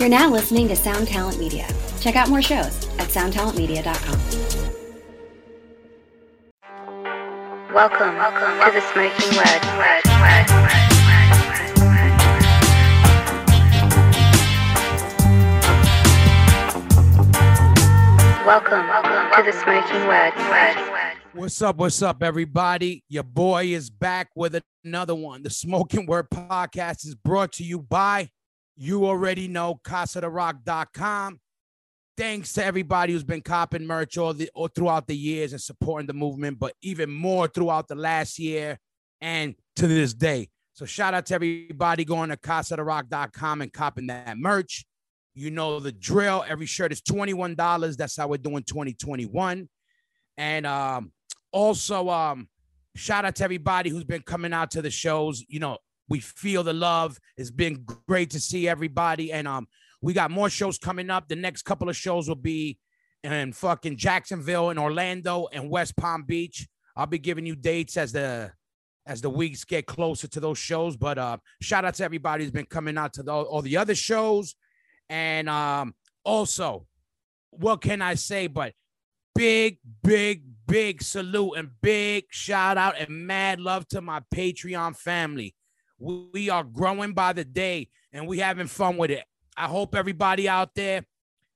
You're now listening to Sound Talent Media. Check out more shows at soundtalentmedia.com. Welcome, welcome to the Smokin Word. word, word, word, Welcome, welcome to the Smokin Word. word. What's up? What's up, everybody? Your boy is back with another one. The Smokin Word podcast is brought to you by, you already know, CasaDeRoc.com. Thanks to everybody who's been copping merch all, the, all throughout the years and supporting the movement, but even more throughout the last year and to this day. So shout out to everybody going to CasaDeRoc.com and copping that merch. You know the drill. Every shirt is $21. That's how we're doing 2021. And um, also, um, shout out to everybody who's been coming out to the shows. You know, we feel the love. It's been great to see everybody. And um, we got more shows coming up. The next couple of shows will be in fucking Jacksonville and Orlando and West Palm Beach. I'll be giving you dates as the as the weeks get closer to those shows. But uh, shout out to everybody who's been coming out to the, all the other shows. And um, also, what can I say? But big, big, big salute and big shout out and mad love to my Patreon family. We are growing by the day and we having fun with it. I hope everybody out there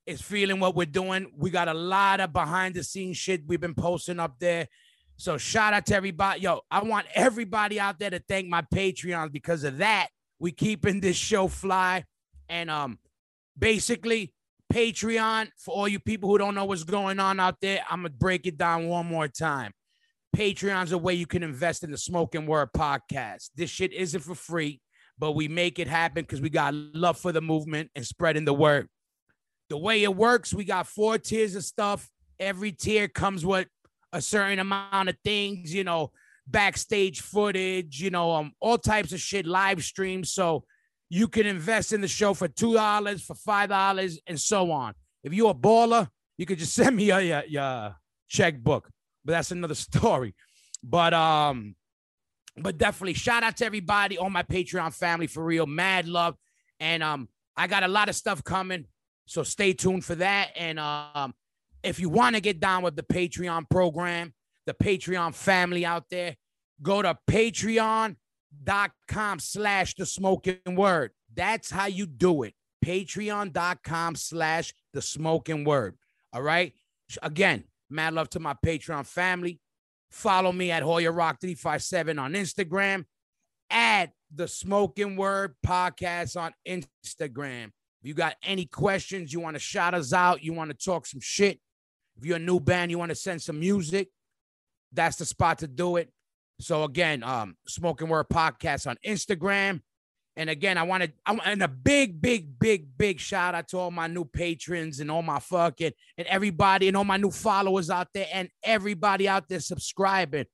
is feeling what we're doing. We got a lot of behind the scenes shit we've been posting up there. So shout out to everybody. Yo, I want everybody out there to thank my Patreons because of that. We keeping this show fly. And um basically Patreon for all you people who don't know what's going on out there. I'm gonna break it down one more time. Patreon's a way you can invest in the Smokin Word podcast. This shit isn't for free, but we make it happen because we got love for the movement and spreading the word. The way it works, we got four tiers of stuff. Every tier comes with a certain amount of things, you know, backstage footage, you know, um, all types of shit, live streams. So you can invest in the show for two dollars, for five dollars, and so on. If you're a baller, you could just send me your, your, your checkbook. But that's another story. But um, but definitely shout out to everybody on my Patreon family for real. Mad love. And um, I got a lot of stuff coming. So stay tuned for that. And um, if you want to get down with the Patreon program, the Patreon family out there, go to patreon.com slash the smokin word. That's how you do it. Patreon.com slash the smokin word. All right. Again, mad love to my Patreon family. Follow me at Hoya Roc 357 on Instagram. Add the Smokin Word podcast on Instagram. If you got any questions, you want to shout us out, you want to talk some shit. If you're a new band, you want to send some music, that's the spot to do it. So again, um, Smokin Word podcast on Instagram. And again, I wanted I, and a big, big, big, big shout out to all my new patrons and all my fucking and everybody and all my new followers out there and everybody out there subscribing.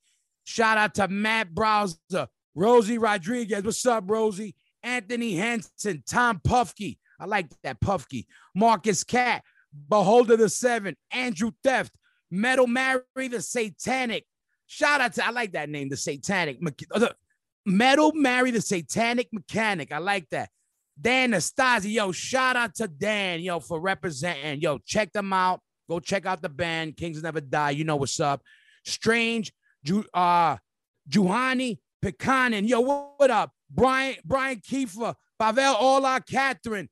Shout out to Matt Browser, Rosie Rodriguez. What's up, Rosie? Anthony Henson, Tom Puffkey. I like that Puffkey. Marcus Cat, Beholder the Seven, Andrew Theft, Metal Mary the Satanic. Shout out to I like that name, the Satanic. Uh, Metal Mary the Satanic Mechanic. I like that. Dan Nastasi, yo, shout out to Dan, yo, for representing. Yo, check them out. Go check out the band. Kings Never Die. You know what's up. Strange, Ju- uh, Juhani Pekanen. Yo, what, what up? Brian, Brian Kiefer, Pavel Ola, Catherine.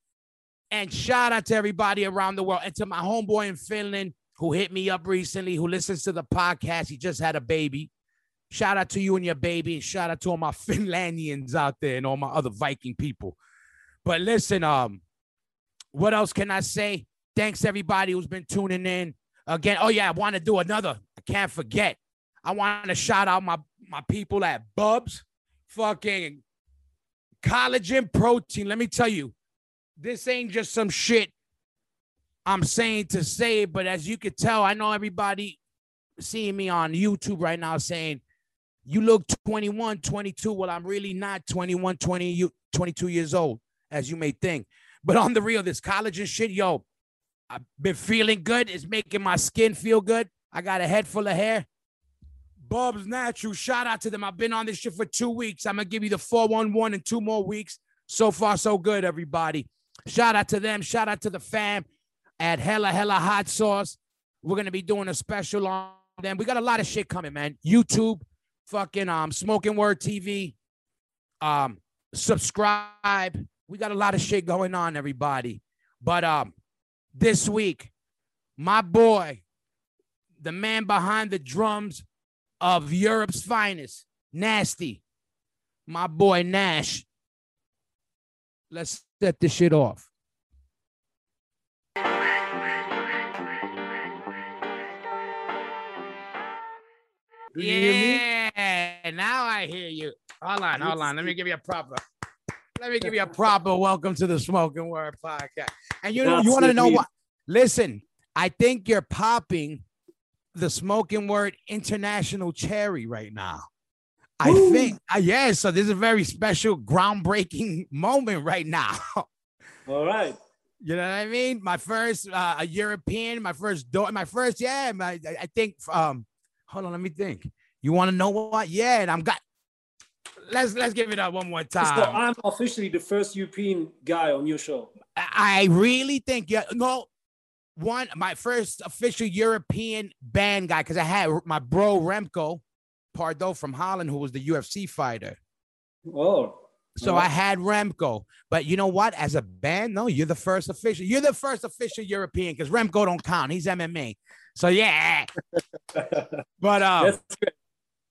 And shout out to everybody around the world. And to my homeboy in Finland who hit me up recently, who listens to the podcast. He just had a baby. Shout out to you and your baby, and shout out to all my Finlandians out there and all my other Viking people. But listen, um, what else can I say? Thanks everybody who's been tuning in. Again, oh yeah, I want to do another. I can't forget. I want to shout out my my people at Bubs, fucking collagen protein. Let me tell you, this ain't just some shit I'm saying to say, but as you could tell, I know everybody seeing me on YouTube right now saying, you look 21, 22. Well, I'm really not 21, 20, 22 years old, as you may think. But on the real, this collagen shit, yo, I've been feeling good. It's making my skin feel good. I got a head full of hair. Bubs Natural, shout out to them. I've been on this shit for two weeks. I'm gonna give you the 411 in two more weeks. So far, so good, everybody. Shout out to them. Shout out to the fam at Hella Hella Hot Sauce. We're gonna be doing a special on them. We got a lot of shit coming, man. YouTube, fucking um, Smokin Word TV. Um, subscribe. We got a lot of shit going on, everybody. But um, this week, my boy, the man behind the drums of Europe's finest, Nasty, my boy Nash. Let's set this shit off. Do you hear me? Yeah, now I hear you. Hold on, hold on. Let me give you a proper. Let me give you a proper welcome to the Smokin Word podcast. And you know, you want to know me. what? Listen, I think you're popping the Smokin Word International Cherry right now. I Woo. think, uh, yeah. So this is a very special, groundbreaking moment right now. All right. You know what I mean? My first uh, a European, my first door, my first, yeah. My, I think. Um, hold on, let me think. You want to know what? Yeah, and I'm got. Let's let's give it up one more So time. I'm officially the first European guy on your show. I really think yeah. No, one my first official European band guy because I had my bro Remco Pardoel from Holland who was the UFC fighter. Oh, So I had Remco, but you know what? As a band, no, you're the first official. You're the first official European because Remco don't count. He's MMA. So yeah. But um.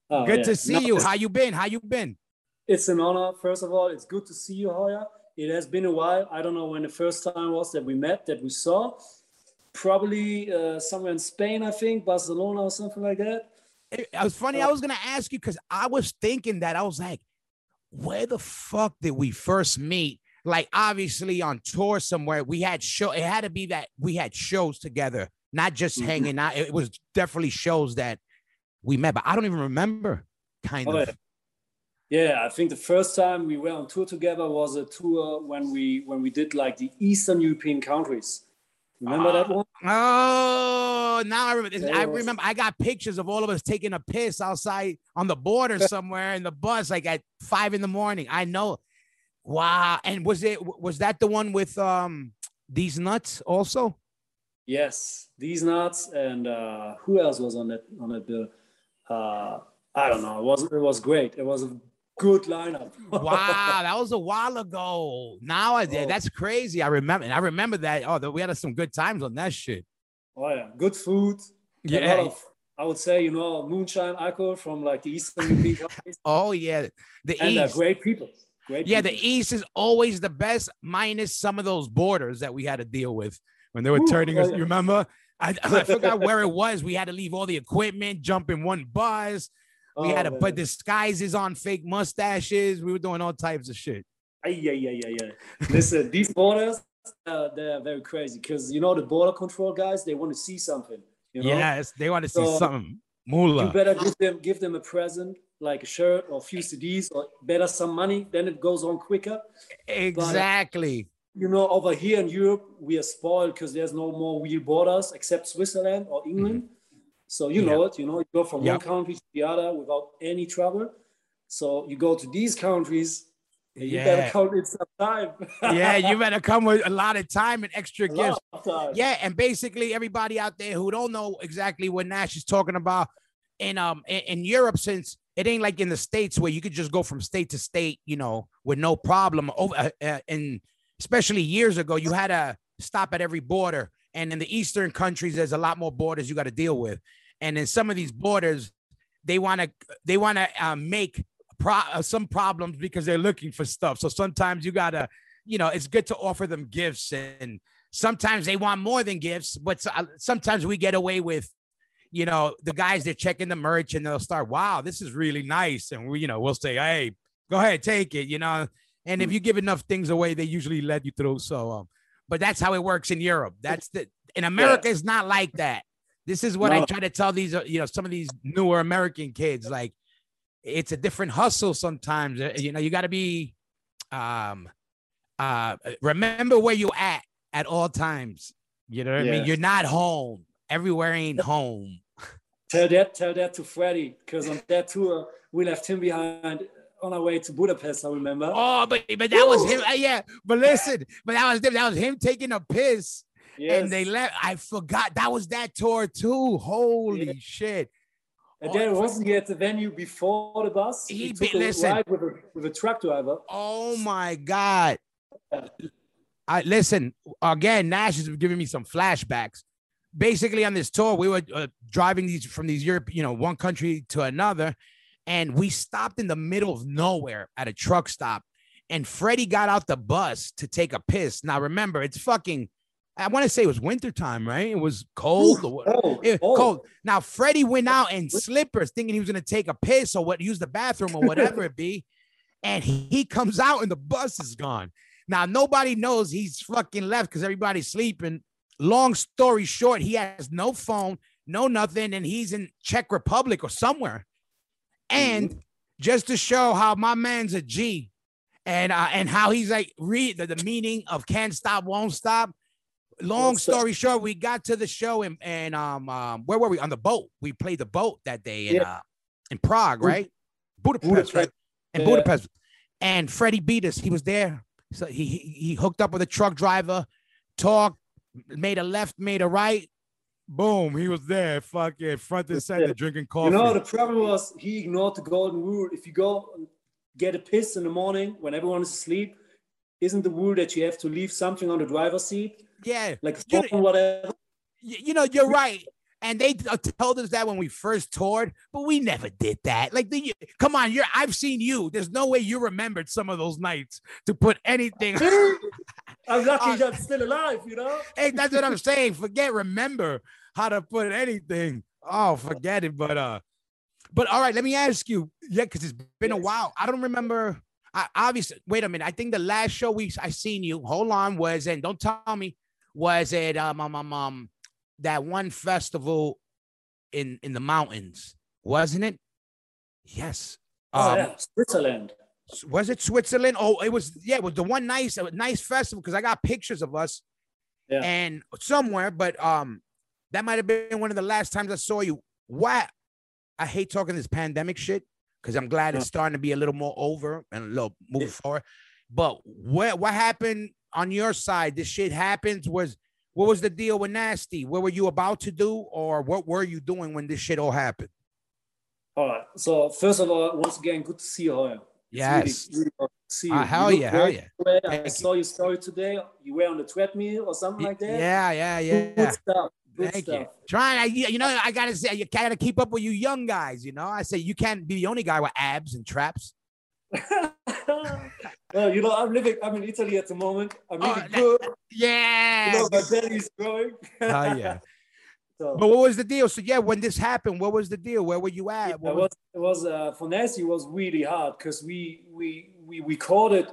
Oh, good yeah. to see No, you. How you been? How you been? It's an honor. First of all, it's good to see you, Hoya. It has been a while. I don't know when the first time was that we met, that we saw. Probably uh, somewhere in Spain, I think, Barcelona or something like that. It, it was funny. I was gonna ask you because I was thinking that I was like, where the fuck did we first meet? Like obviously on tour somewhere. We had show. It had to be that we had shows together, not just Mhm. hanging out. It was definitely shows that we met, but I don't even remember. Kind Oh, of. yeah. Yeah, I think the first time we were on tour together was a tour when we when we did like the Eastern European countries. Remember that one? Oh, now I remember. There I was- remember. I got pictures of all of us taking a piss outside on the border somewhere in the bus, like at five in the morning. I know. Wow. And was it was that the one with um Deez Nuts also? Yes, Deez Nuts and uh, who else was on that on that bill? Uh, I don't know. It was it was great. It was a good lineup. Wow, that was a while ago. Now I Oh. that's crazy. I remember. And I remember that. Oh, that we had some good times on that shit. oh yeah, good food. A lot Yeah. of, I would say you know moonshine alcohol from like the Eastern European countries, Oh yeah. The and uh, East. great people. Great. Yeah, the. East is always the best, minus some of those borders that we had to deal with when they were Ooh, turning oh, us. yeah. You remember? I, I forgot where it was. We had to leave all the equipment, jump in one bus. We Oh, had to man. put disguises on fake mustaches. We were doing all types of shit. Yeah, yeah, yeah, ay. Listen, these borders, uh, they're very crazy because you know the border control guys, they want to see something. You know? Yes, they want to see So, something. You better give them give them a present like a shirt or a few CDs or better some money. Then it goes on quicker. Exactly. You know, over here in Europe, we are spoiled because there's no more real borders except Switzerland or England. So you know it. You know, you go from Yep. one country to the other without any trouble. So you go to these countries. and You Yeah. better count in some time. Yeah, you better come with a lot of time and extra A gifts. lot of time. Yeah, and basically everybody out there who don't know exactly what Nash is talking about in um in, in Europe, since it ain't like in the states where you could just go from state to state, you know, with no problem. Over uh, uh, and especially years ago, you had to stop at every border, and in the eastern countries, there's a lot more borders you got to deal with, and in some of these borders, they want to they want to uh, make pro- uh, some problems because they're looking for stuff. So sometimes you gotta, you know, it's good to offer them gifts and sometimes they want more than gifts, but so- uh, sometimes we get away with, you know, the guys they're checking the merch and they'll start, wow, this is really nice. And we, you know, we'll say, hey, go ahead, take it, you know. And if you give enough things away, they usually let you through. So, um, but that's how it works in Europe. That's the in America, it's not like that. This is what I try to tell these, uh, you know, some of these newer American kids. Like, it's a different hustle sometimes. Uh, You know, you got to be, um, uh, remember where you at at all times. You know what I mean? You're not home. Everywhere ain't home. Tell that, tell that to Freddie, because on that tour we left him behind. On our way to Budapest. I remember. Oh, but but that was him. Uh, yeah, but listen, but that was that was him taking a piss, Yes. and they left. I forgot that was that tour too. Holy Yeah. shit! And Oh, then wasn't he at the venue before the bus? He took be- a listen. ride with a, with a truck driver. Oh my god! I listen again. Nash is giving me some flashbacks. Basically, on this tour, we were uh, driving these from these Europe, you know, one country to another, and we stopped in the middle of nowhere at a truck stop. And Freddie got out the bus to take a piss. Now, remember, it's fucking. I want to say it was wintertime, right? It was cold. or what- Oh, it- oh. cold. Now Freddie went out in slippers, thinking he was gonna take a piss or what, use the bathroom or whatever it be, and he, he comes out and the bus is gone. Now nobody knows he's fucking left because everybody's sleeping. Long story short, he has no phone, no nothing, and he's in Czech Republic or somewhere. And just to show how my man's a G, and uh, and how he's like read the, the meaning of can't stop, won't stop long that? story short, we got to the show and and um, um where were we on the boat? We played the boat that day in Yeah. uh in Prague, right? Budapest, Budapest. right? In Yeah. Budapest. And Freddie beat us. He was there. So he he, he hooked up with a truck driver, talked, made a left, made a right. Boom, he was there, fucking front and center, drinking You coffee. know, the problem was he ignored the golden rule. If you go get a piss in the morning when everyone is asleep, isn't the rule that you have to leave something on the driver's seat, yeah, like You phone, whatever? you know, you're right. And they uh, told us that when we first toured, but we never did that. Like, the, come on, you're. I've seen you. There's no way you remembered some of those nights to put anything. I'm lucky Uh, I'm still alive, you know? hey, that's what I'm saying. Forget remember how to put anything. Oh, forget it. But uh, but all right. Let me ask you. Yeah, because it's been a while. I don't remember. I obviously. Wait a minute. I think the last show we I seen you. Hold on. Was and don't tell me. Was it um um um, um that one festival in in the mountains? Wasn't it? Yes. Oh, Um, yeah, Switzerland. Was it Switzerland? Oh, it was. Yeah, it was the one nice, nice festival because I got pictures of us. Yeah. And somewhere, but um, that might have been one of the last times I saw you. What? I hate talking this pandemic shit because I'm glad it's starting to be a little more over and a little moving Yeah. forward. But what what happened on your side? This shit happens. Was what was the deal with Nasty? What were you about to do, or what were you doing when this shit all happened? All right. So, first of all, once again, good to see you, Hoya. Yes. Really, really good to see you. Ah, hell look yeah, hell yeah. I you. saw your story today. You were on the treadmill or something like that. Yeah, yeah, yeah. Good stuff. Good Thank stuff. you. Trying, I, you know, I gotta say, you gotta keep up with you young guys. You know, I say you can't be the only guy with abs and traps. well, you know, I'm living. I'm in Italy at the moment. I'm Oh, really that- good. Yeah. You know, my belly's growing. Oh yeah. so, But what was the deal? So yeah, when this happened, what was the deal? Where were you at? it What was it was uh, for Nasty it was really hard because we we we recorded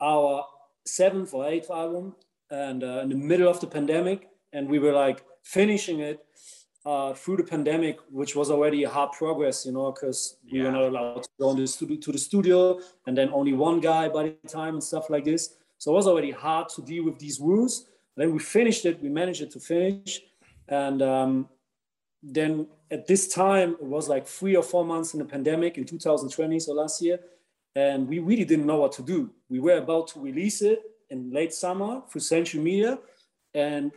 our seventh or eighth album and uh, in the middle of the pandemic, and we were like finishing it uh, through the pandemic, which was already a hard progress, you know, because we Yeah. were not allowed to go the studio, to the studio, and then only one guy by the time and stuff like this. So it was already hard to deal with these rules. Then we finished it. We managed it to finish, and um, then at this time it was like three or four months in the pandemic in 2020, so last year, and we really didn't know what to do. We were about to release it in late summer through Century Media, and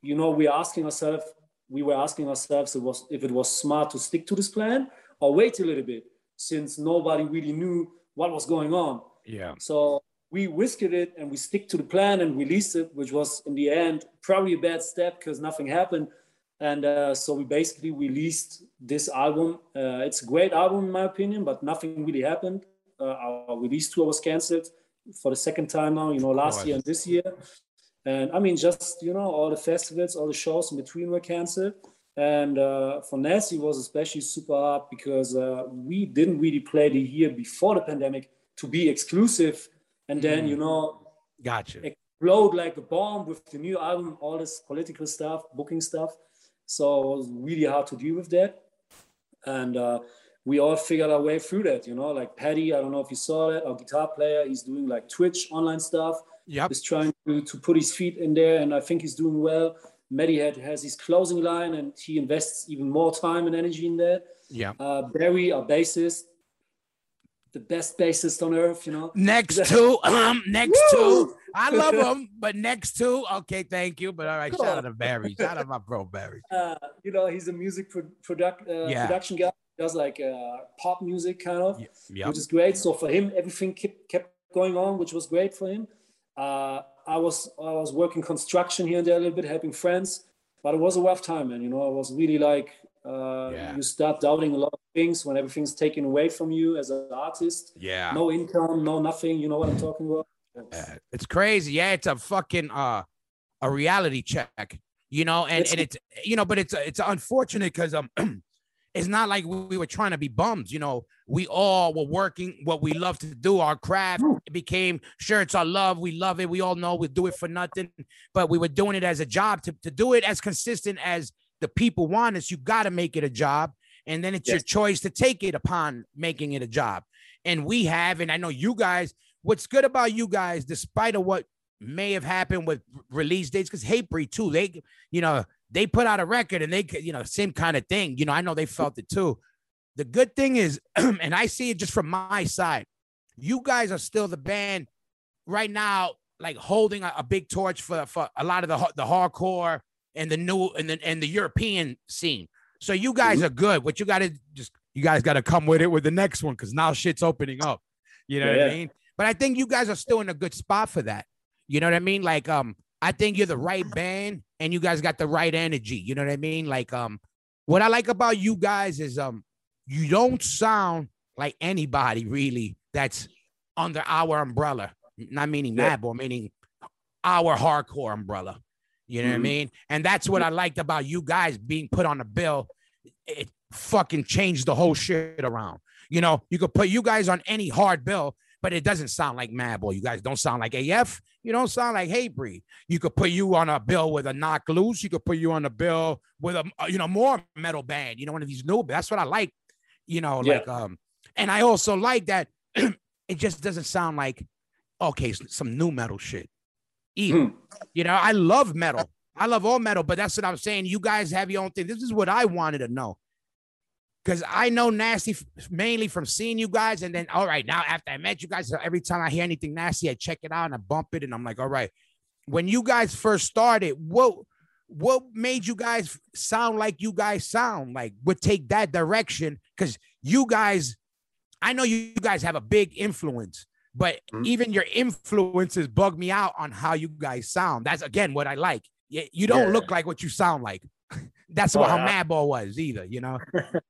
you know we are asking ourselves, we were asking ourselves it was, if it was smart to stick to this plan or wait a little bit, since nobody really knew what was going on. yeah. So we whisked it and we stick to the plan and released it, which was in the end probably a bad step because nothing happened. And uh, so we basically released this album. Uh, it's a great album in my opinion, but nothing really happened. Uh, our release tour was canceled for the second time now, you know, last course. year and this year. And I mean, just, you know, all the festivals, all the shows in between were canceled. And uh, for Nasty was especially super hard because uh, we didn't really play the year before the pandemic to be exclusive. And then, Mm. you know, Gotcha. explode like a bomb with the new album, all this political stuff, booking stuff. So it was really hard to deal with that. And uh, we all figured our way through that, you know, like Paddy, I don't know if you saw that, our guitar player, he's doing like Twitch online stuff. yeah He's trying to, to put his feet in there, and I think he's doing well. Maddie had, has his closing line, and he invests even more time and energy in that. Yeah. Uh, Barry, our bassist, the best bassist on earth, you know. Next to um, next to I love him, but next to okay, thank you. But all right, Come shout out to Barry, shout out my bro Barry. Uh, you know, he's a music pro- product uh, Yeah. production guy. Does like uh, pop music kind of, Yep. which is great. So for him, everything kept kept going on, which was great for him. Uh, I was I was working construction here and there a little bit, helping friends, but it was a rough time, man. You know, I was really like uh, Yeah. you start doubting a lot of things when everything's taken away from you as an artist. Yeah. No income, no nothing. You know what I'm talking about? Uh, it's crazy. Yeah, it's a fucking uh a reality check, you know, and, It's- and it's you know, but it's it's unfortunate because um it's not like we we were trying to be bums, you know. We all were working what we love to do, our craft. It became sure it's our love. We love it. We all know we do it for nothing, but we were doing it as a job to, to do it as consistent as the people want us. You got to make it a job, and then it's your choice to take it upon making it a job. And we have, and I know you guys. What's good about you guys, despite of what may have happened with release dates, because Hatebreed too, they, you know, they put out a record and they, could, you know, same kind of thing. You know, I know they felt it too. The good thing is, and I see it just from my side, you guys are still the band right now, like holding a, a big torch for for a lot of the the hardcore and the new and the and the European scene. So you guys are good. What you got to just you guys got to come with it with the next one because now shit's opening up. You know what I mean? But I think you guys are still in a good spot for that. You know what I mean? Like um, I think you're the right band and you guys got the right energy. You know what I mean? Like um, what I like about you guys is um, you don't sound like anybody really that's under our umbrella. Not meaning Yeah. Madball, meaning our hardcore umbrella. You know what I Mhm. mean? And that's what I liked about you guys being put on the bill. It fucking changed the whole shit around. You know, you could put you guys on any hard bill, but it doesn't sound like Madball. You guys don't sound like AF. You don't sound like Hey Hatebreed. You could put you on a bill with a Knocked Loose. You could put you on a bill with a you know more metal band. You know, one of these new. That's what I like. You know, Yeah. like um, and I also like that it just doesn't sound like okay, some new metal shit. Either. Hmm. You know, I love metal. I love all metal, but that's what I'm saying. You guys have your own thing. This is what I wanted to know. Because I know Nasty mainly from seeing you guys. And then, all right, now after I met you guys, every time I hear anything nasty, I check it out and I bump it. And I'm like, all right. When you guys first started, what what made you guys sound like you guys sound like would take that direction? Because you guys, I know you guys have a big influence, but Mhm. even your influences bug me out on how you guys sound. That's again what I like. You, you don't Yeah. look like what you sound like. That's Oh, what how yeah. Madball was either, you know.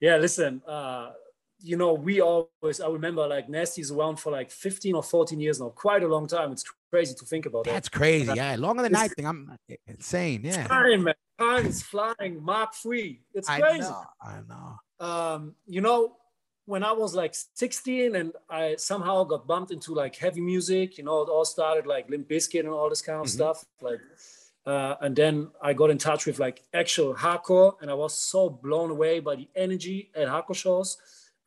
Yeah, listen, uh, you know, we always, I remember like Nasty's around for like 15 or 14 years now, quite a long time. It's crazy to think about That's crazy. Yeah, longer than I think. I'm insane. Yeah, Time, man. Time is flying, Mark free. It's I crazy. know. I know. Um, you know, when I was like 16 and I somehow got bumped into like heavy music, you know, it all started like Limp Bizkit and all this kind of Mhm. stuff. Like, uh, and then I got in touch with like actual hardcore, and I was so blown away by the energy at hardcore shows.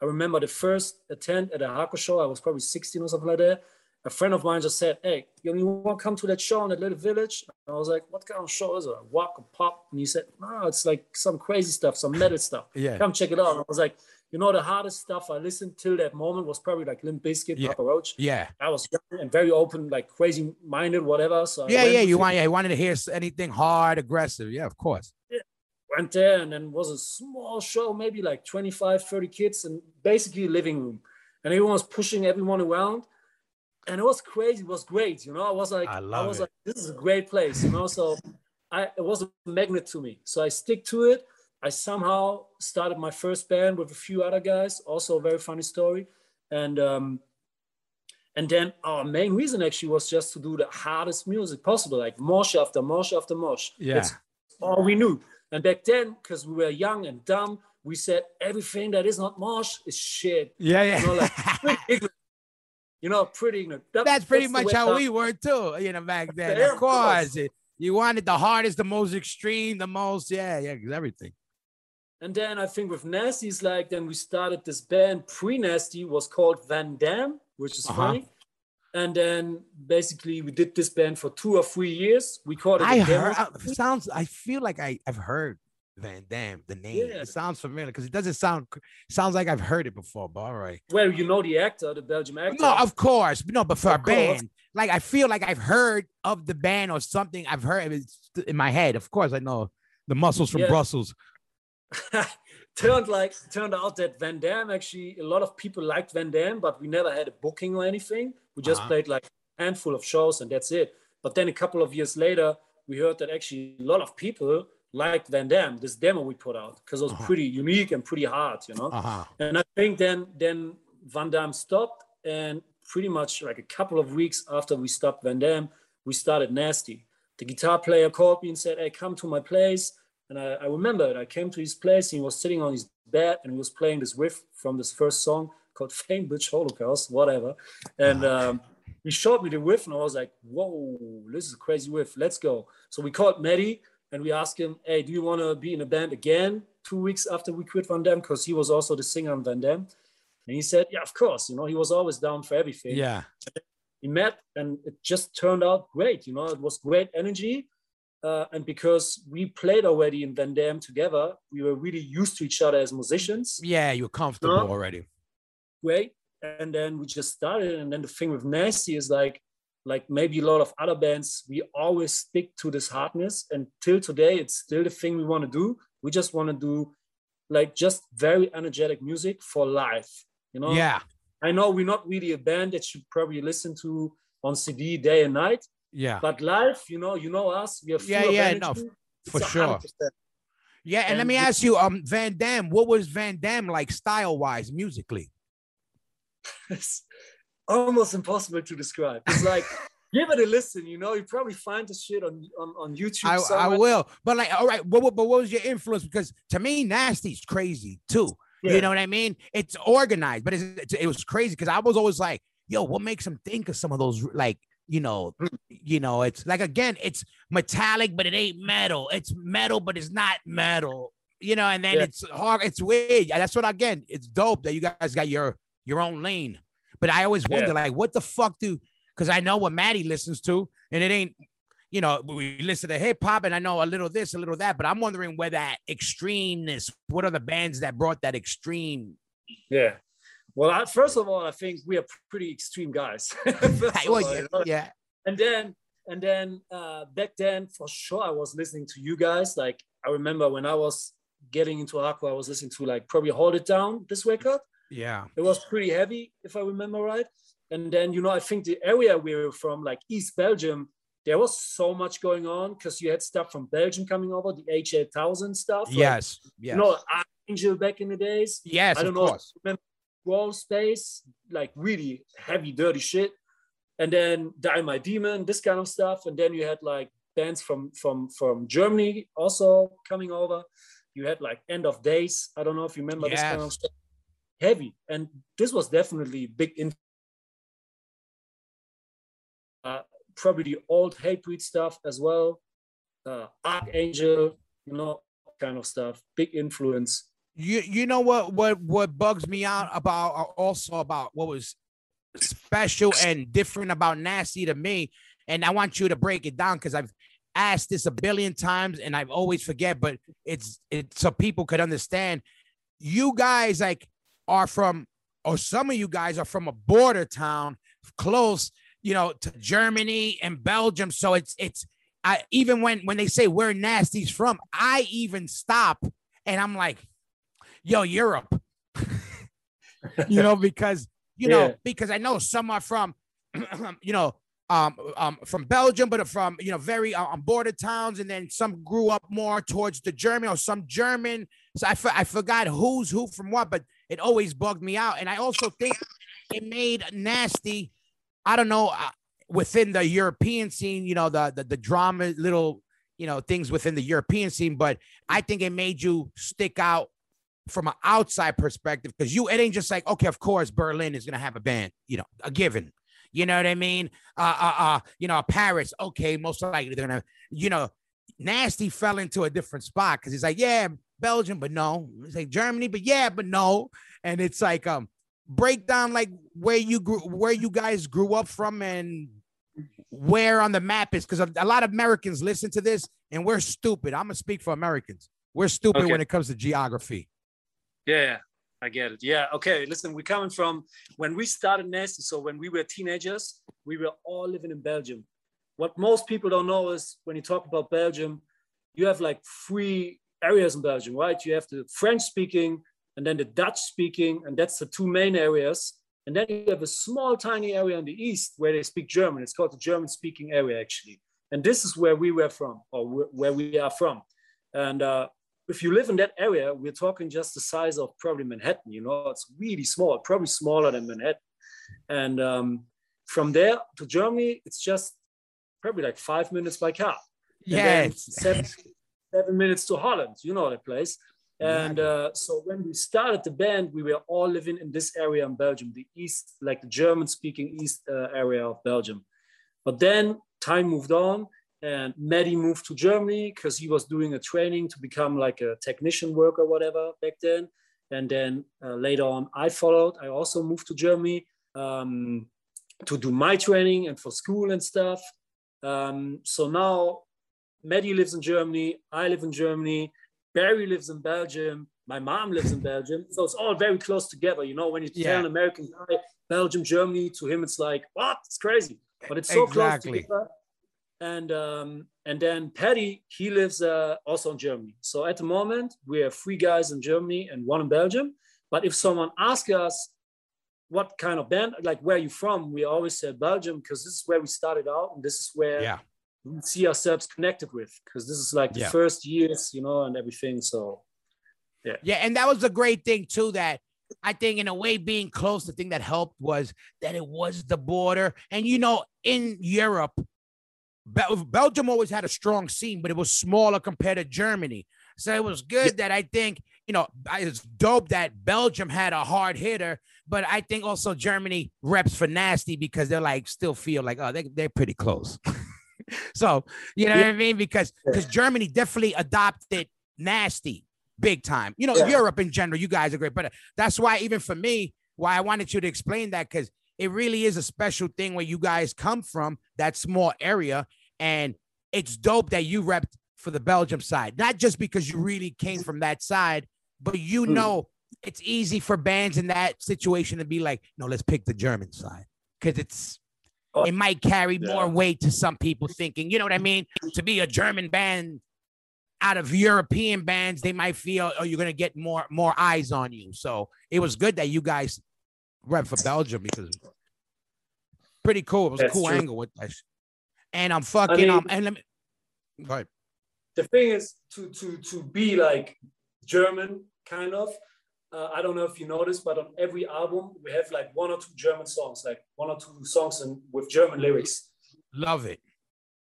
I remember the first attend at a hardcore show, I was probably 16 or something like that. A friend of mine just said, Hey, you want to come to that show in that little village? And I was like, What kind of show is it? Walk or pop? And he said, No, it's like some crazy stuff, some metal stuff Yeah. come check it out. And I was like, you know, the hardest stuff I listened till that moment was probably like Limp Bizkit, Yeah. Papa Roach. Yeah. I was young and very open, like crazy minded, whatever. So Yeah. Yeah. You want? Yeah. You wanted to hear anything hard, aggressive. Yeah. Of course. Yeah. went there and then was a small show, maybe like 25, 30 kids and basically living room. And everyone was pushing everyone around. And it was crazy. It was great. You know, I was like, I I, was it. like, this is a great place, you know. So I it was a magnet to me. So I stick to it. I somehow started my first band with a few other guys, also a very funny story. And um and then our main reason actually was just to do the hardest music possible, like mosh after mosh after mosh. Yeah. That's all we knew. And back then, because we were young and dumb, we said everything that is not mosh is shit. Yeah. Yeah. You know, like pretty ignorant. You know, pretty ignorant. That- That's pretty much how I- we were too. You know, back then. Yeah, of course. course. You wanted the hardest, the most extreme, the most. Yeah. Yeah. Because everything. And then I think with Nasty's like, then we started this band pre Nasty was called Van Damme, which is Uh-huh. funny. And then basically we did this band for two or three years. We called it I heard. I- Sounds. I feel like I. I've heard Van Damme the name. Yeah. It sounds familiar because it doesn't sound sounds like I've heard it before, but all right. Well, you know the actor, the Belgian actor. No, of course. No, but for Of a course. band, like I feel like I've heard of the band or something. I've heard it in my head. Of course, I know the muscles from Yeah. Brussels. turned like turned out that Van Damme actually a lot of people liked Van Damme, but we never had a booking or anything. We just Uh-huh. played like a handful of shows and that's it. But then a couple of years later, we heard that actually a lot of people liked Van Damme, this demo we put out, because it was Uh-huh. pretty unique and pretty hard, you know. Uh-huh. And I think then then Van Damme stopped, and pretty much like a couple of weeks after we stopped Van Damme, we started Nasty. The guitar player called me and said, "Hey, come to my place." And I, I remember. I came to his place. And he was sitting on his bed and he was playing this riff from this first song called "Fame Bitch Holocaust," whatever. And um, he showed me the riff, and I was like, "Whoa, this is a crazy riff. Let's go." So we called Maddie and we asked him, "Hey, do you want to be in a band again?" Two weeks after we quit Van Damme, because he was also the singer on Van Damme. And he said, "Yeah, of course. You know, he was always down for everything." Yeah. we met and it just turned out great. You know, it was great energy. Uh, and because we played already in Van Damme together, we were really used to each other as musicians. Yeah, you're comfortable Huh? already. Great. And then we just started. And then the thing with Nasty is like, like maybe a lot of other bands, we always stick to this hardness. And till today, it's still the thing we want to do. We just want to do like just very energetic music for life. You know, Yeah. I know we're not really a band that you probably listen to on CD day and night, Yeah. but life, you know, you know us. We are full Yeah, of yeah, energy. no, It's for a sure. 100%. Yeah, and, let me ask you, um, Van Damme, what was Van Damme like style wise musically? It's almost impossible to describe. It's like give it a listen. You know, you probably find this shit on on, on YouTube. I, I will, but like, all right, what, what- but what was your influence? Because to me, Nasty's crazy too. Yeah. You know what I mean? It's organized, but it's, it's, it was crazy because I was always like, yo, what makes him think of some of those like, you know, mm. you know, it's like again, it's metallic, but it ain't metal. It's metal, but it's not metal. You know, and then Yeah. it's hard, it's weird. That's what again, it's dope that you guys got your your own lane. But I always wonder, Yeah. like, what the fuck do because I know what Maddie listens to, and it ain't, you know, we listen to hip hop, and I know a little this, a little that, but I'm wondering where that extremeness. What are the bands that brought that extreme? Yeah. Well, I, first of all, I think we are pretty extreme guys. First Well, all, yeah, yeah, and then and then uh, back then for sure i was listening to you guys. Like i remember when i was getting into aqua i was listening to like probably hold it down this record. Yeah, it was pretty heavy if i remember right. And then you know i think the area we were from like east belgium there was so much going on because you had stuff from belgium coming over the h8000 stuff like, yes, yes, you know angel back in the days. Yes, I don't of know. course. Remember Wall Space, like really heavy, dirty shit. And then Die My Demon, this kind of stuff. And then you had like bands from from from Germany also coming over. You had like End of Days. I don't know if you remember this kind of stuff. Heavy. And this was definitely big in uh, probably the old Hatebreed stuff as well. Uh, Arkangel, you know, kind of stuff. Big influence. You you know what what what bugs me out about uh, also about what was special and different about nasty to me, and I want you to break it down because I've asked this a billion times and I've always forget, but it's it's so people could understand. You guys like are from, or some of you guys are from a border town close, you know, to Germany and Belgium. So it's it's I even when when they say where nasty's from, I even stop and I'm like, yo, Europe. you know, because you know, Yeah. because I know some are from, you know, um, um, from Belgium, but from you know very uh, on border towns, and then some grew up more towards the German or some German. So I, for- I forgot who's who from what, but it always bugged me out. And I also think it made nasty. I don't know uh, within the European scene, you know, the, the the drama little you know things within the European scene, but I think it made you stick out from an outside perspective because you it ain't just like okay, of course Berlin is gonna have a band, you know, a given. You know what I mean? Uh, uh, uh, you know, Paris, okay, most likely they're gonna, you know, Nasty fell into a different spot because he's like, yeah, Belgium, but no. It's like Germany, but yeah, but no. And it's like, um, break down like where you grew, where you guys grew up from, and where on the map is because a lot of Americans listen to this and we're stupid. I'm gonna speak for Americans. We're stupid Okay. when it comes to geography. Yeah, I get it. Yeah, okay. Listen, we're coming from when we started Nasty. So when we were teenagers, we were all living in Belgium. What most people don't know is when you talk about Belgium, you have like three areas in Belgium, right? You have the French speaking and then the Dutch speaking, and that's the two main areas. And then you have a small, tiny area in the east where they speak German. It's called the German speaking area, actually. And this is where we were from, or where we are from. And uh, if you live in that area, we're talking just the size of probably Manhattan. You know, it's really small, probably smaller than Manhattan. And um, from there to Germany, it's just probably like five minutes by car. Yeah, seven, seven minutes to Holland. You know that place. And uh, so when we started the band, we were all living in this area in Belgium, the east, like the German-speaking east uh, area of Belgium. But then time moved on, and Maddie moved to Germany because he was doing a training to become like a technician worker, or whatever back then. And then uh, later on, I followed. I also moved to Germany um, to do my training and for school and stuff. Um, so now Maddie lives in Germany. I live in Germany. Barry lives in Belgium. My mom lives in Belgium. So it's all very close together. You know, when you Yeah. tell an American guy, Belgium, Germany, to him, it's like, what? It's crazy. But it's so Exactly. close together. And um, and then Paddy, he lives uh, also in Germany. So at the moment, we have three guys in Germany and one in Belgium. But if someone asks us what kind of band, like where are you from, we always say Belgium because this is where we started out and this is where Yeah. we see ourselves connected with because this is like the Yeah. first years, you know, and everything. So yeah, Yeah, and that was a great thing too. That I think, in a way, being close, the thing that helped was that it was the border. And you know, in Europe, Bel- Belgium always had a strong scene, but it was smaller compared to Germany. So it was good that I think you know it's dope that Belgium had a hard hitter, but I think also Germany reps for nasty because they're like still feel like oh they they're pretty close. so you know what I mean because because Germany definitely adopted nasty big time. You know, Yeah. Europe in general, you guys are great, but that's why even for me, why I wanted you to explain that because it really is a special thing where you guys come from that small area, and it's dope that you repped for the Belgium side, not just because you really came from that side, but you Hmm. know it's easy for bands in that situation to be like, no, let's pick the German side because it's Oh, it might carry more weight to some people thinking, you know what I mean? To be a German band out of European bands, they might feel, oh, you're gonna get more more eyes on you. So it was good that you guys rep for Belgium because pretty cool. It was a cool true. angle with that. And I'm fucking mean- um and let me go ahead. the thing is to to to be like German kind of. Uh, I don't know if you noticed, but on every album we have like one or two German songs, like one or two songs and with German lyrics. Love it.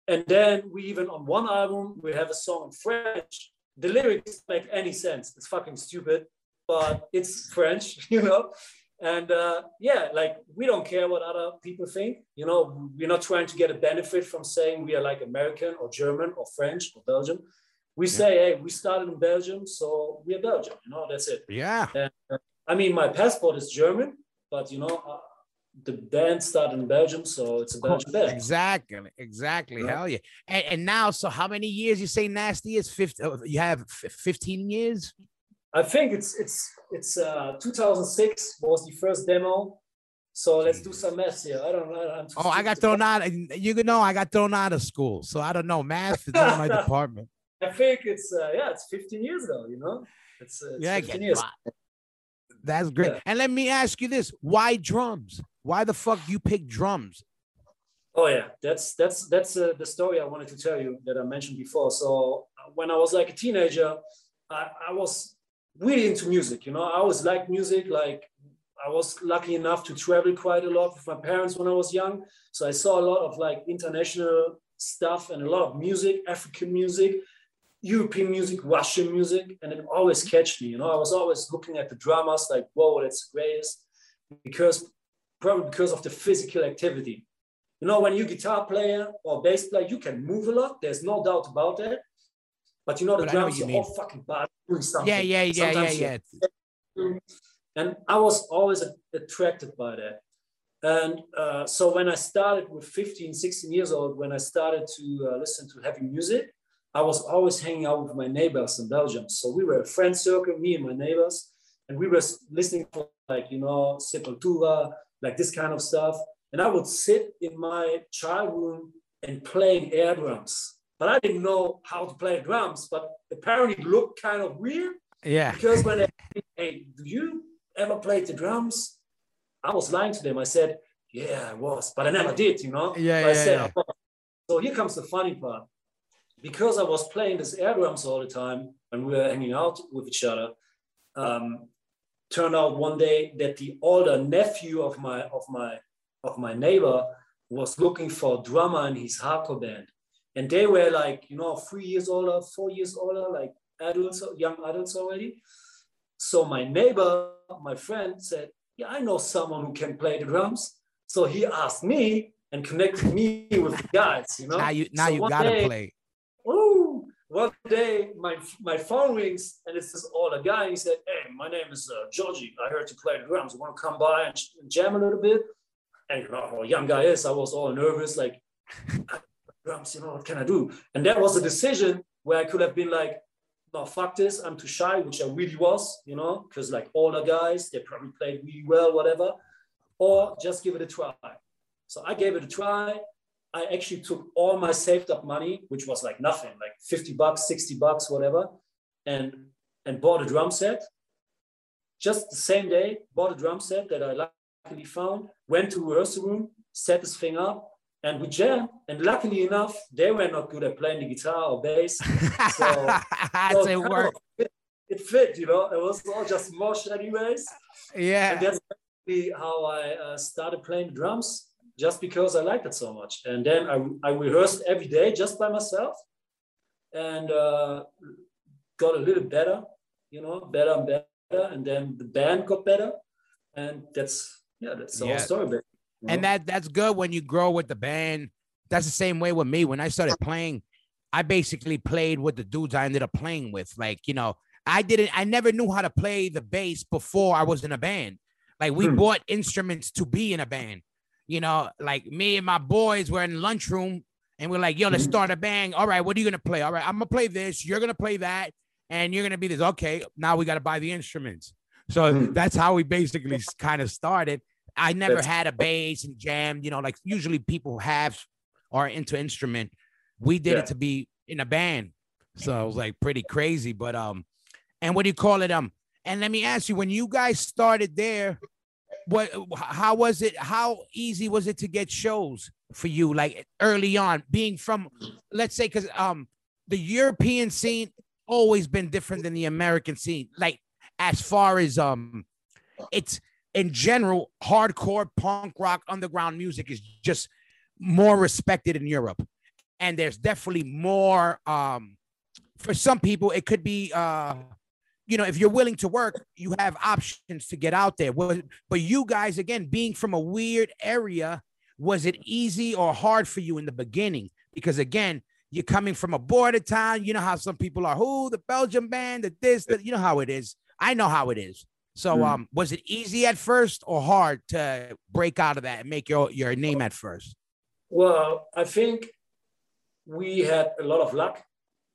And then we even on one album we have a song in French. The lyrics make any sense. It's fucking stupid, but it's French, you know. And uh, yeah, like we don't care what other people think. You know, we're not trying to get a benefit from saying we are like American or German or French or Belgium. We say, hey, we started in Belgium, so we are Belgian. You know, that's it. Yeah. I mean, my passport is German, but you know, uh, the band started in Belgium, so it's a Belgian band. Exactly. Exactly. Yeah. Hell yeah. And, and now, so how many years you say nasty is 50? uh, You have 15 years? I think it's it's it's uh 2006 was the first demo. So let's do some math here. I don't know. Oh, I got thrown out. You can know I got thrown out of school. So I don't know. Math is not my department. I think it's uh, yeah, it's 15 years ago. You know, it's, uh, it's Yeah, 15 years. That's great. Yeah. And let me ask you this: Why drums? Why the fuck you pick drums? Oh yeah, that's that's that's uh, the story I wanted to tell you that I mentioned before. So uh, when I was like a teenager, I, I was really into music. You know, I always liked music. Like I was lucky enough to travel quite a lot with my parents when I was young. So I saw a lot of like international stuff and a lot of music, African music, European music, Russian music, and it always catched me. You know, I was always looking at the drummers like, whoa, that's the greatest, because probably because of the physical activity. You know, when you're guitar player or bass player, you can move a lot. There's no doubt about that. But you know, the But drums are you all fucking bad doing something. Yeah, yeah, yeah, yeah, Sometimes yeah. And I was always attracted by that. And uh, so when I started with 15, 16 years old, when I started to uh, listen to heavy music, I was always hanging out with my neighbors in Belgium. So we were a friend circle, me and my neighbors, and we were listening to like, you know, Sepultura, like this kind of stuff. And I would sit in my child room and playing air drums. But I didn't know how to play drums, but apparently it looked kind of weird. Yeah. Because when they, hey, do you ever play the drums? I was lying to them. I said, yeah, I was, but I never did, you know? Yeah, yeah, I said, yeah. So here comes the funny part. Because I was playing this air drums all the time and we were hanging out with each other, um, turned out one day that the older nephew of my of my of my neighbor was looking for a drummer in his hardcore band. And they were like, you know, three years older, four years older, like adults, young adults already. So my neighbor, my friend said, yeah, I know someone who can play the drums. So he asked me and connected me with the guys, you know. Now you now So you gotta day- play. Ooh, one day my my phone rings and it's this older guy. And he said, "Hey, my name is uh, Georgie. I heard you play the drums. Want to come by and jam a little bit?" And you know how a young guy is. I was all nervous, like drums. You know what can I do? And that was a decision where I could have been like, "No, fuck this. I'm too shy," which I really was. You know, because like older guys, they probably played really well, whatever. Or just give it a try. So I gave it a try. I actually took all my saved up money, which was like nothing, like 50 bucks, 60 bucks, whatever, and and bought a drum set. Just the same day, bought a drum set that I luckily found, went to rehearsal room, set this thing up, and we jammed. And luckily enough, they were not good at playing the guitar or bass. That's so it worked. fit- It fit, you know. It was all just mosh anyways. Yeah. And that's how I uh, started playing drums, just because I liked it so much. And then I, I rehearsed every day just by myself, and uh, got a little better, you know, better and better. And then the band got better, and that's yeah, that's the Yeah. whole story. You And that that's good when you grow with the band. That's the same way with me. When I started playing, I basically played with the dudes I ended up playing with. Like, you know, I didn't I never knew how to play the bass before I was in a band. Like we Hmm. bought instruments to be in a band. You know, like me and my boys were in the lunchroom and we're like, yo, let's Mhm. start a band. All right, what are you gonna play? All right, I'm gonna play this, you're gonna play that, and you're gonna be this. Okay, now we gotta buy the instruments. So Hmm. that's how we basically kind of started. I never That's- had a bass and jammed, you know, like usually people have are into instrument. We did Yeah. it to be in a band. So it was like pretty crazy. But um, and what do you call it? Um, and let me ask you, when you guys started there, what how was it? How easy was it to get shows for you, like early on, being from let's say because um the European scene always been different than the American scene. Like as far as um it's in general, hardcore punk rock underground music is just more respected in Europe. And there's definitely more um for some people it could be uh you know if you're willing to work you have options to get out there. But you guys again being from a weird area was it easy or hard for you in the beginning? Because again you're coming from a border town. You know how some people are who? The belgian band? The this the, you know how it is. I know how it is so Mm. um was it easy at first or hard to break out of that and make your your name at first Well, I think we had a lot of luck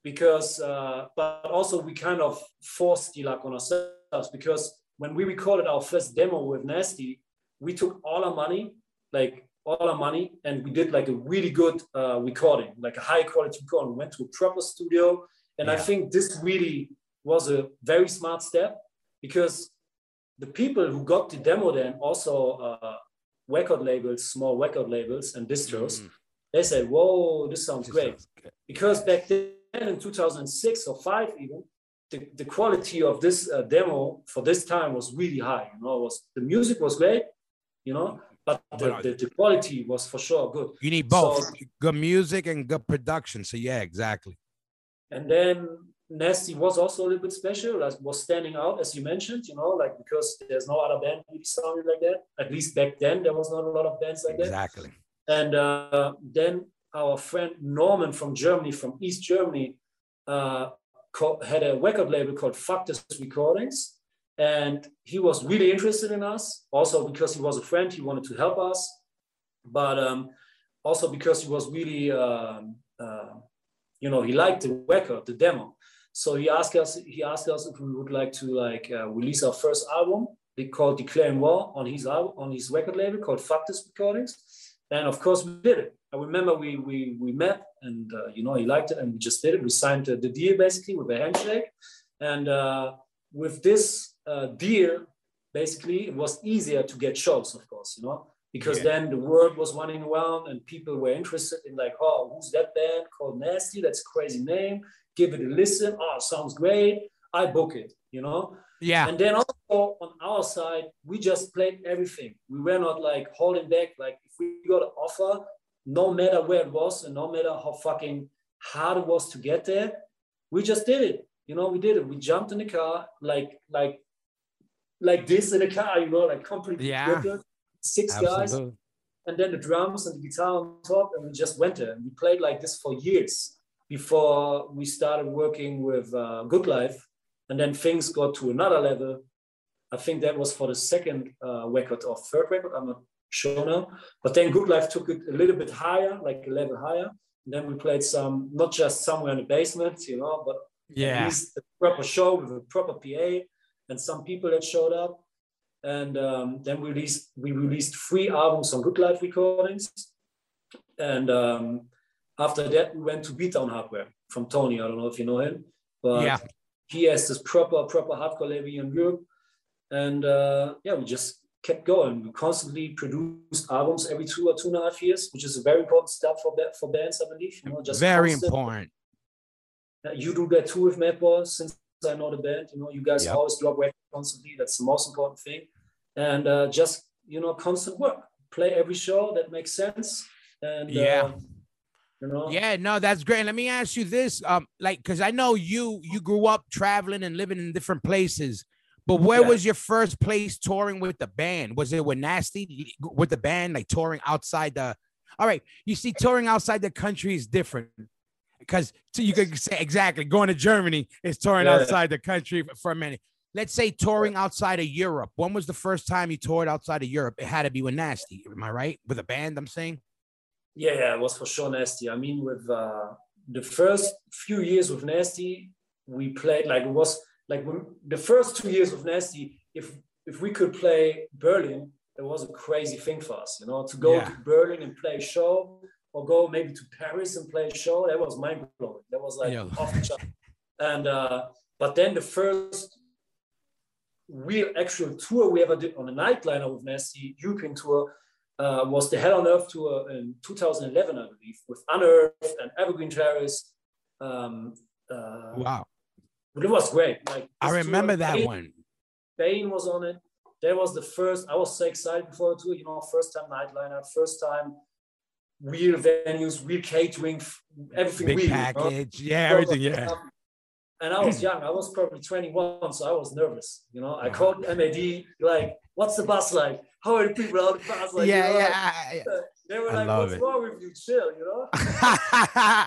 because, uh, but also we kind of forced the luck on ourselves because when we recorded our first demo with Nasty, we took all our money, like all our money, and we did like a really good uh, recording, like a high quality recording. We went to a proper studio, and I think this really was a very smart step because the people who got the demo then also uh, record labels, small record labels and distros, Mhm. they said, "Whoa, this sounds This great." sounds. Because back then in 2006 or five even, the, the quality of this uh, demo for this time was really high. You know, it was the music was great, you know, but the, the, the quality was for sure good. you need both So- good music and good production so yeah exactly And then Nasty was also a little bit special, like was standing out as you mentioned, you know, like because there's no other band really sounding like that. At least back then, there was not a lot of bands like that. exactly And uh, then our friend Norman from Germany, from East Germany, uh, had a record label called Factus Recordings. And he was really interested in us, also because he was a friend, he wanted to help us, but um, also because he was really, um, uh, you know, he liked the record, the demo. So he asked us, he asked us if we would like to like uh, release our first album, they called Declaring War on his album, on his record label called Factus Recordings. And of course we did it. I remember we we we met and uh, you know he liked it and we just did it. We signed the deal basically with a handshake. And uh, with this uh, deal, basically it was easier to get shows, of course, you know, because yeah. then the world was running around and people were interested in like, oh, who's that band called Nasty? That's a crazy name. Give it a listen. Oh, sounds great. I book it, you know. Yeah. And then also on our side, we just played everything. We were not like holding back. Like if we got an offer, no matter where it was and no matter how fucking hard it was to get there, we just did it. You know, we did it. We jumped in the car like like like this in a car, you know, like completely yeah. Six Absolutely. guys, and then the drums and the guitar on top, and we just went there. And we played like this for years before we started working with uh, Good Life, and then things got to another level. I think that was for the second uh, record or third record. I'm not sure now. But then Good Life took it a little bit higher, like a level higher. And then we played some, not just somewhere in the basement, you know, but yeah. at least a proper show with a proper PA and some people that showed up. And um, then we released we released three albums on Good Life recordings. And um, after that, we went to Beatdown Hardwear from Tony. I don't know if you know him, but yeah. he has this proper proper hardcore label in Europe. And uh, yeah, we just kept going. We constantly produced albums every two or two and a half years, which is a very important step for for bands, I believe. You know, just very constant. important. You do that too with Madball since I know the band. You know, you guys yep. always drop records constantly. That's the most important thing. And uh, just you know, constant work. Play every show that makes sense. And yeah. Uh, you know? Yeah, no, that's great. Let me ask you this, um, like, because I know you you grew up traveling and living in different places. But where yeah. was your first place touring with the band? Was it with Nasty with the band, like touring outside the? All right, you see, touring outside the country is different because so you could say exactly going to Germany is touring yeah. outside the country for a minute. Let's say touring outside of Europe. When was the first time you toured outside of Europe? It had to be with Nasty. Am I right? With a band, I'm saying. Yeah, yeah, it was for sure Nasty. I mean, with uh, the first few years with Nasty, we played like it was like when, the first two years of Nasty, if if we could play Berlin, it was a crazy thing for us, you know, to go yeah. to Berlin and play a show or go maybe to Paris and play a show. That was mind blowing. That was like off the chart. And uh, but then the first real actual tour we ever did on a nightliner with Nasty European tour uh, was the Hell on Earth tour in 2011, I believe, with Unearth and Evergreen Terrace. Um, uh, wow. But it was great. Like I remember that Bane, one. Bane was on it. That was the first. I was so excited before the tour. You know, first time nightliner, first time real venues, real catering, everything. Big real, package, you know? yeah, everything, yeah. And I was young. I was probably 21, so I was nervous. You know, I called MAD like, "What's the bus like? How are the people on the bus like?" Yeah, you know, yeah, yeah. They were like, "What's it. wrong with you? Chill," you know.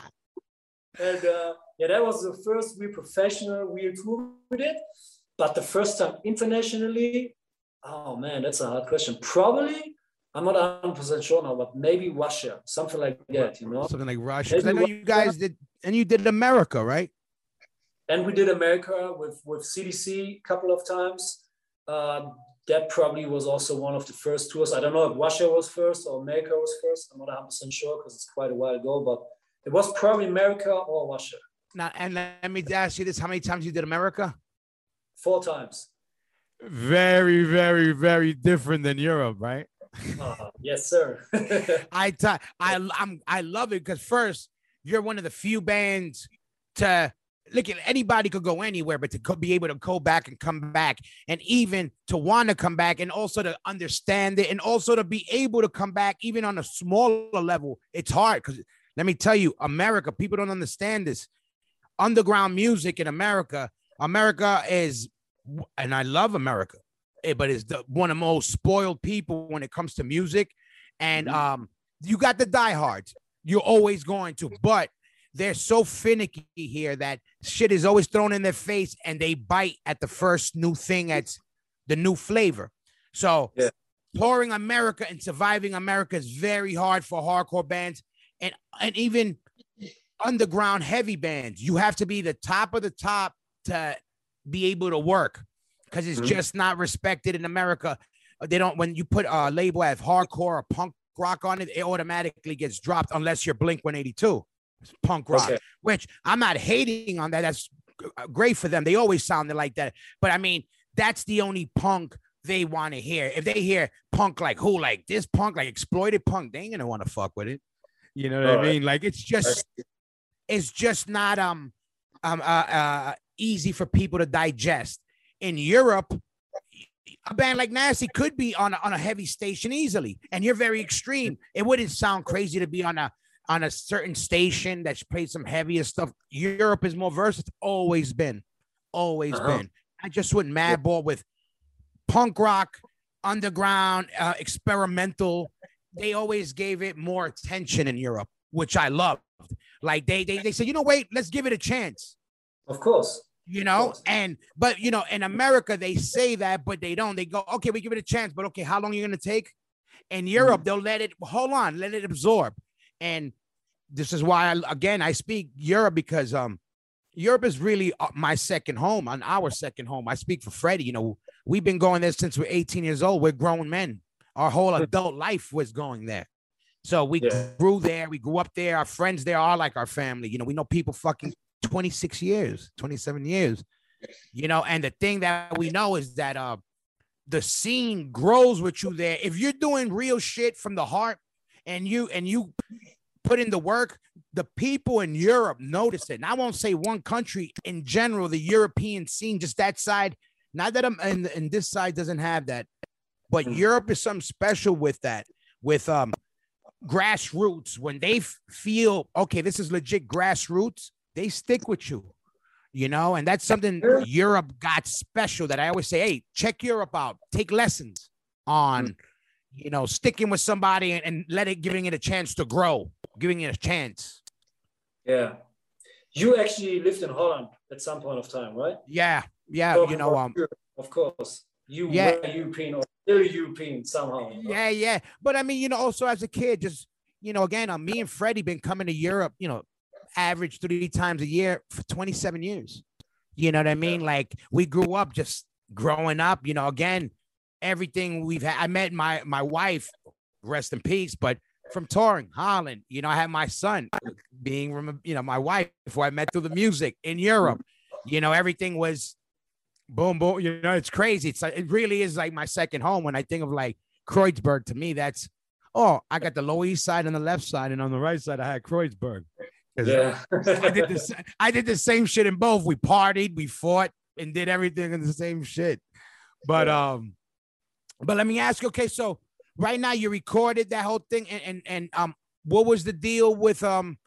and uh, yeah, that was the first real professional real tour we did. But the first time internationally, oh man, that's a hard question. Probably, I'm not 100% sure now, but maybe Russia, something like that, you know? Something like Russia. I know you guys did, and you did America, right? And we did America with, with CDC a couple of times. Uh, that probably was also one of the first tours. I don't know if Russia was first or America was first. I'm not 100% sure because it's quite a while ago, but it was probably America or Russia. Now, and let me ask you this: How many times you did America? Four times. Very, very, very different than Europe, right? Uh, yes, sir. I t- I I'm I love it because first you're one of the few bands to look at anybody could go anywhere, but to be able to go back and come back, and even to want to come back, and also to understand it, and also to be able to come back, even on a smaller level, it's hard because let me tell you, America, people don't understand this underground music in America. America is, and I love America, eh, but it's the one of the most spoiled people when it comes to music. And mm-hmm. um, you got the diehards. You're always going to, but they're so finicky here that shit is always thrown in their face and they bite at the first new thing that's the new flavor. So yeah. touring America and surviving America is very hard for hardcore bands. And and even underground heavy bands. You have to be the top of the top to be able to work because it's Mhm. just not respected in America. They don't when you put a label as hardcore or punk rock on it, it automatically gets dropped unless you're Blink 182. It's punk rock, Okay. which I'm not hating on that. That's great for them. They always sounded like that. But I mean, that's the only punk they want to hear. If they hear punk like who, like this punk, like exploited punk, they ain't gonna want to fuck with it. You know what I Alright. mean? Like it's just it's just not um um uh, uh easy for people to digest. In Europe, a band like Nasty could be on a, on a heavy station easily, and you're very extreme. It wouldn't sound crazy to be on a on a certain station that plays some heavier stuff. Europe is more versatile. Always been, always Uh-huh. been. I just went madball with punk rock, underground, uh, experimental. They always gave it more attention in Europe, which I loved. Like they they they said, you know, wait, let's give it a chance Of course. you know course. and but you know in america they say that but they don't they go okay we give it a chance but okay how long are you going to take in europe they'll let it hold on let it absorb and this is why I, again i speak europe because um europe is really uh, my second home on our second home. I speak for freddie you know we've been going there since we're 18 years old. We're grown men. Our whole adult life was going there. So we Yeah. grew there we grew up there. Our friends there are like our family. You know we know people fucking 26 years 27 years. You know and the thing that we know is that uh the scene grows with you there. If you're doing real shit from the heart and you and you put in the work the people in europe notice it. And i won't say one country in general the european scene just that side. Not that i'm and, and this side doesn't have that but Mhm. europe is something special with that with um grassroots. When they f- feel okay this is legit grassroots they stick with you you know? And that's something europe got special that i always say hey check europe out. Take lessons on you know sticking with somebody and, and let it giving it a chance to grow giving it a chance Yeah. You actually lived in Holland at some point of time, right? yeah yeah Talking you know um of course. You Yeah. were European or still European somehow. yeah yeah but i mean you know also as a kid just you know again uh, me and freddie been coming to europe you know average three times a year for 27 years you know what i mean like we grew up just growing up you know again everything we've had i met my my wife rest in peace but from touring holland you know i had my son being you know my wife who i met through the music in europe you know everything was boom boom you know it's crazy it's like it really is like my second home when i think of like kreuzberg to me that's oh i got the lower east side and the left side and on the right side i had kreuzberg Yeah. I did the sa- I did the same shit in both. We partied, we fought, and did everything in the same shit. But um, but let me ask you. Okay, so right now you recorded that whole thing, and and, and um, what was the deal with um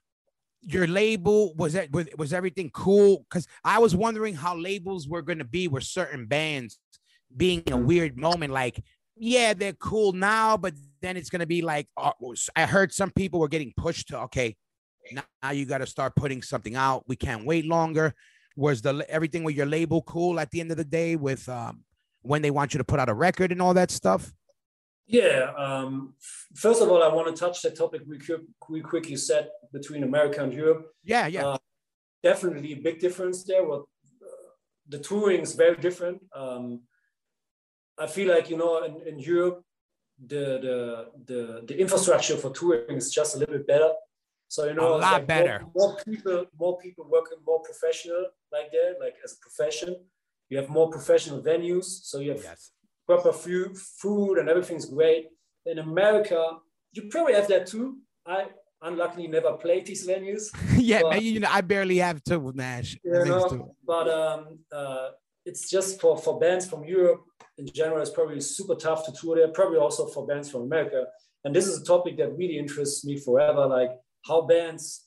your label? Was that was, was everything cool? Because I was wondering how labels were going to be with certain bands being a weird moment. Like, yeah, they're cool now, but then it's going to be like uh, I heard some people were getting pushed to okay now, now you got to start putting something out. We can't wait longer. Was the everything with your label cool at the end of the day with um when they want you to put out a record and all that stuff? Yeah. Um, first of all, I want to touch that topic we, we quickly said between America and Europe. Yeah, yeah. Uh, Definitely a big difference there. What uh, the touring is very different. Um, I feel like you know in, in Europe, the, the the the infrastructure for touring is just a little bit better. So you know, A lot like more- better. More, people, more people working more professional like that, like as a profession. You have more professional venues, so you have yes. proper food, food and everything's great. In America, you probably have that too. I unluckily never played these venues, yeah, man, you know, I barely have to with Nash. you know, but um, uh, it's just for, for bands from Europe in general, it's probably super tough to tour there, probably also for bands from America. And this is a topic that really interests me forever, like how bands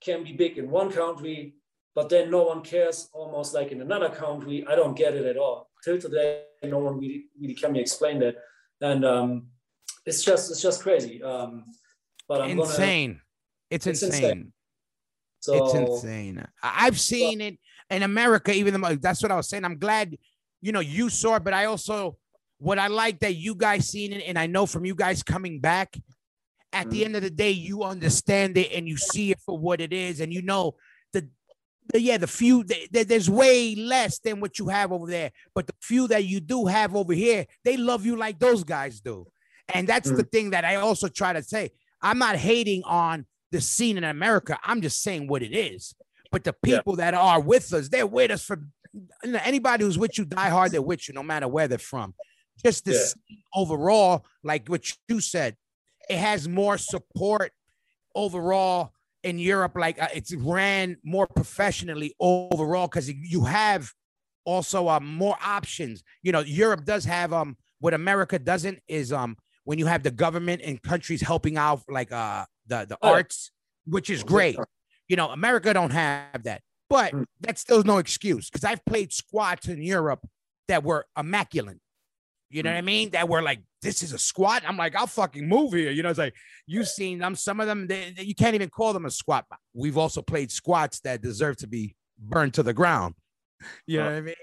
can be big in one country, but then no one cares almost like in another country. I don't get it at all. Till today, no one really, really can me explain that. And um, it's just it's just crazy. Um, but I'm gonna insane. It's, It's insane. insane. so It's insane. I've seen it in America, even though that's what I was saying. I'm glad, you know, you saw it, but I also what I like that you guys seen it, and I know from you guys coming back, at the end of the day, you understand it and you see it for what it is, and you know the, the yeah, the few the, the, there's way less than what you have over there, but the few that you do have over here, they love you like those guys do, and that's mm. the thing that I also try to say. I'm not hating on the scene in America. I'm just saying what it is. But the Yeah. people that are with us, they're with us for anybody who's with you, die hard, they're with you, no matter where they're from. Just the Yeah. scene overall, like what you said, it has more support overall in Europe. Like uh, it's ran more professionally overall because you have also uh, more options. You know, Europe does have um what America doesn't is um when you have the government and countries helping out like uh the the Oh, arts, which is great. You know, America don't have that, but Mm. that's still no excuse because I've played squats in Europe that were immaculate. You know Mm. what I mean? That were like, this is a squat. I'm like, I'll fucking move here. You know, it's like you've seen them. Some of them, they, they- you can't even call them a squat. We've also played squats that deserve to be burned to the ground. You know what I mean?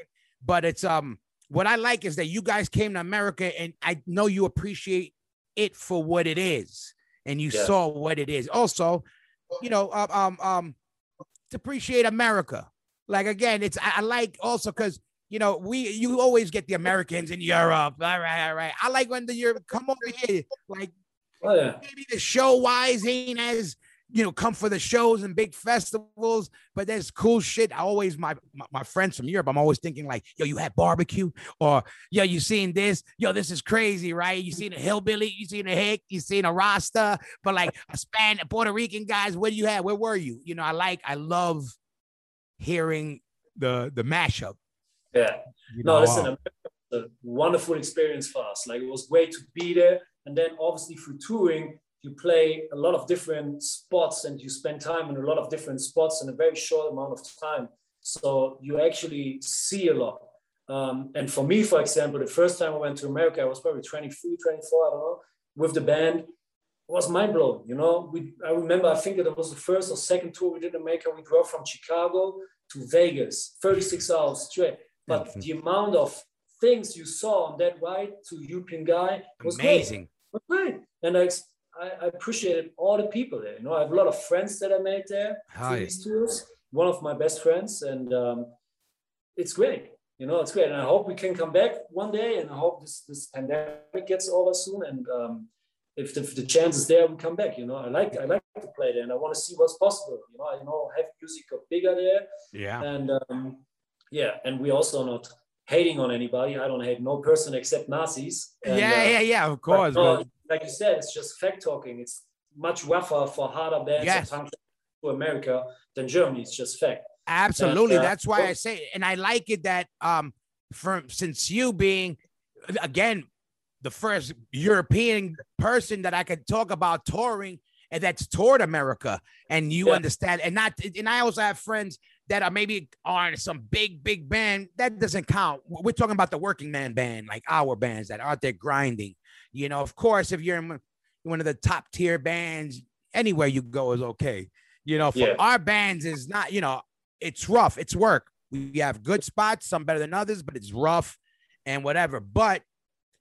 But it's um, what I like is that you guys came to America, and I know you appreciate it for what it is, and you Yeah. saw what it is. Also, you know, um, um, um, to appreciate America. Like again, it's I, I like also because you know we you always get the Americans in Europe. All right, all right. I like when the Europe come over here. Like Oh yeah. maybe the show wise ain't as you know come for the shows and big festivals, but there's cool shit. I always my, my my friends from Europe. I'm always thinking like, yo, you had barbecue, or yo, you seen this? Yo, this is crazy, right? You seen a hillbilly, you seen a hick, you seen a Rasta, but like a Span Puerto Rican guys. Where do you have? Where were you? You know, I like, I love hearing the the mashup. Yeah. You No, know, listen, America was a wonderful experience for us. Like it was great to be there. And then obviously through touring, you play a lot of different spots and you spend time in a lot of different spots in a very short amount of time. So you actually see a lot. Um, and for me, for example, the first time I went to America, I was probably 23, 24, I don't know, with the band. It was mind blowing. You know, we, I remember, I think that it was the first or second tour we did in America. We drove from Chicago to Vegas, 36 hours straight. But the amount of things you saw on that ride to European guy was great. amazing. was great. And I, I, I appreciated all the people there. You know, I have a lot of friends that I made there through these tours. One of my best friends, and um, it's great. You know, it's great, and I hope we can come back one day. And I hope this this pandemic gets over soon. And um, if, the, if the chance is there, we come back. You know, I like I like to play there, and I want to see what's possible. You know, I know heavy music got bigger there, Yeah. and um, yeah, and we also not hating on anybody. I don't hate no person except Nazis. And, yeah, uh, yeah, yeah, of course. no, but- like you said, it's just fact talking. It's much rougher for harder bands Yes. and to America than Germany. It's just fact. Absolutely. uh, That's why I well- say, and I like it that um from since you being again the first European person that I could talk about touring and that's toured America and you Yeah. understand and not and I also have friends that are maybe on some big big band that doesn't count. We're talking about the working man band like our bands that are out there grinding. You know, of course, if you're in one- of the top tier bands, anywhere you go is okay. You know, for Yeah. our bands is not, you know, it's rough, it's work. We have good spots, some better than others, but it's rough and whatever. But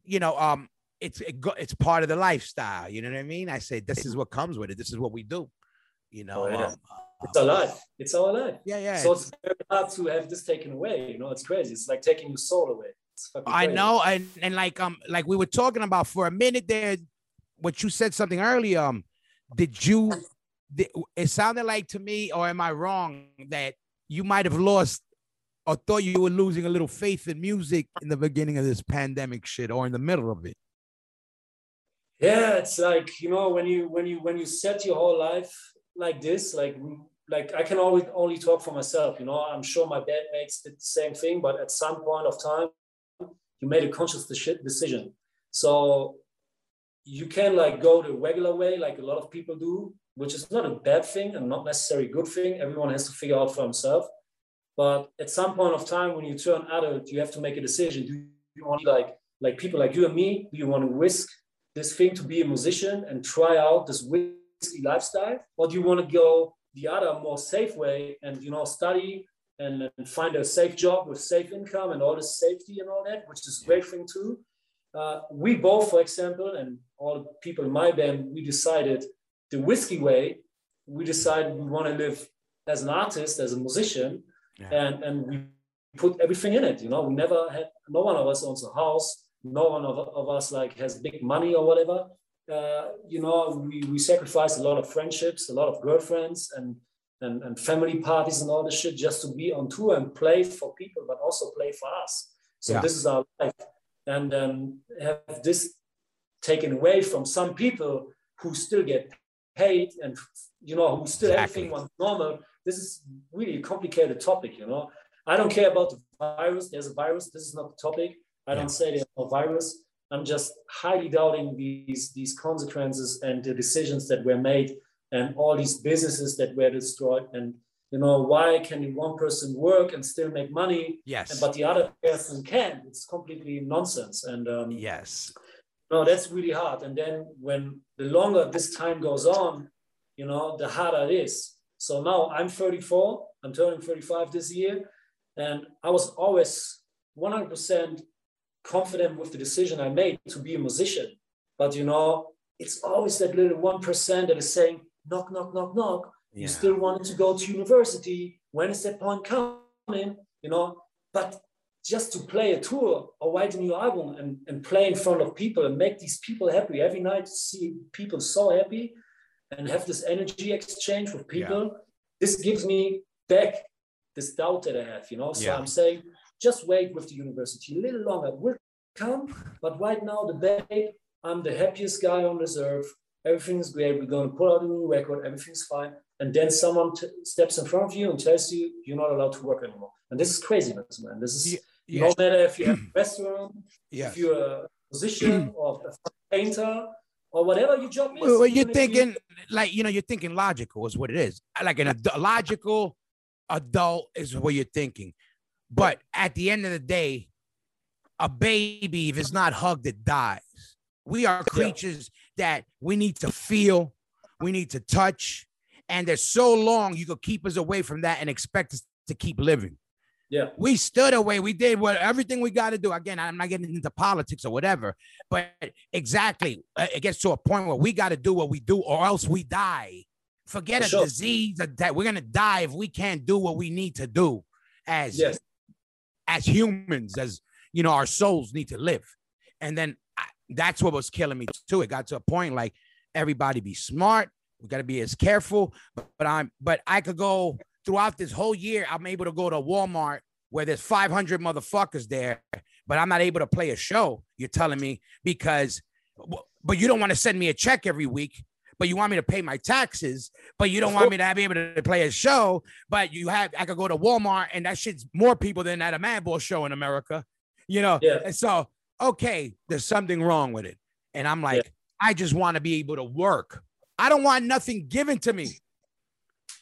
you know, um, it's it go, it's part of the lifestyle. You know what I mean? I say this is what comes with it. This is what we do. You know, Oh, yeah. um, It's our life. It's our life. yeah, yeah. So it's very hard to have this taken away. You know, it's crazy. It's like taking your soul away. It's fucking I know, and and like um, like we were talking about for a minute there, what you said something earlier. Um, did you? Did, it sounded like to me, or am I wrong that you might have lost or thought you were losing a little faith in music in the beginning of this pandemic shit, or in the middle of it? yeah it's like you know when you when you when you set your whole life like this like like i can always only talk for myself you know? I'm sure my bandmates did the same thing but at some point of time you made a conscious decision. So you can like go the regular way like a lot of people do which is not a bad thing and not necessarily a good thing. Everyone has to figure out for himself. But at some point of time when you turn adult you have to make a decision. Do you want like like people like you and me do you want to risk this thing to be a musician and try out this whiskey lifestyle or do you want to go the other more safe way and you know study and, and find a safe job with safe income and all the safety and all that which is a great thing too uh, we both, for example, and all the people in my band, we decided the whiskey way. We decided we want to live as an artist, as a musician, Yeah. and and we put everything in it. You know, we never had. No one of us owns a house. No one of, of us like has big money or whatever. Uh, you know, we we sacrificed a lot of friendships, a lot of girlfriends, and and, and family parties and all this shit just to be on tour and play for people, but also play for us. So Yeah. this is our life. And um, have this taken away from some people who still get paid and you know who still Exactly. everything was normal. This is really a complicated topic, you know. I don't care about the virus. There's a virus. This is not the topic. I don't say there's no virus. I'm just highly doubting these these consequences and the decisions that were made and all these businesses that were destroyed. And you know, why can one person work and still make money, Yes. but the other person can't? It's completely nonsense. And um, yes. no, that's really hard. And then when the longer this time goes on, you know, the harder it is. So now I'm 34. I'm turning 35 this year, and I was always 100% confident with the decision I made to be a musician. But you know, it's always that little one percent that is saying, knock, knock, knock, knock. Yeah. You still wanted to go to university. When is that point coming? You know, but just to play a tour or write a new album and, and play in front of people and make these people happy every night, see people so happy and have this energy exchange with people. This gives me back this doubt that I have, you know. So Yeah. I'm saying just wait with the university a little longer. Will come, but right now the babe, I'm the happiest guy on this earth. Everything's great. We're gonna pull out a new record. Everything's fine. And then someone t- steps in front of you and tells you you're not allowed to work anymore. And this is craziness, man. This is Yeah, no matter if you have a restaurant, Yes. if you're a musician or a painter or whatever your job is. Well, well, you're if you- thinking like you know you're thinking logical is what it is. Like an ad- logical adult is what you're thinking. But at the end of the day, a baby if it's not hugged, it dies. We are creatures that we need to feel, we need to touch, and there's so long you could keep us away from that and expect us to keep living. Yeah. We stood away. We did what everything we got to do. Again, I'm not getting into politics or whatever, but exactly, uh, it gets to a point where we got to do what we do, or else we die. Forget For a sure. disease that we're gonna die if we can't do what we need to do as Yes. As humans, as you know, our souls need to live. And then I, that's what was killing me too. It got to a point like everybody be smart. We got to be as careful. But, but I'm, but I could go throughout this whole year. I'm able to go to Walmart where there's 500 motherfuckers there, but I'm not able to play a show. You're telling me because, but you don't want to send me a check every week. But you want me to pay my taxes, but you don't want me to be able to play a show. But you have, I could go to Walmart and that shit's more people than at a Madball show in America, you know? Yeah. And so, okay, there's something wrong with it. And I'm like, I just want to be able to work. I don't want nothing given to me.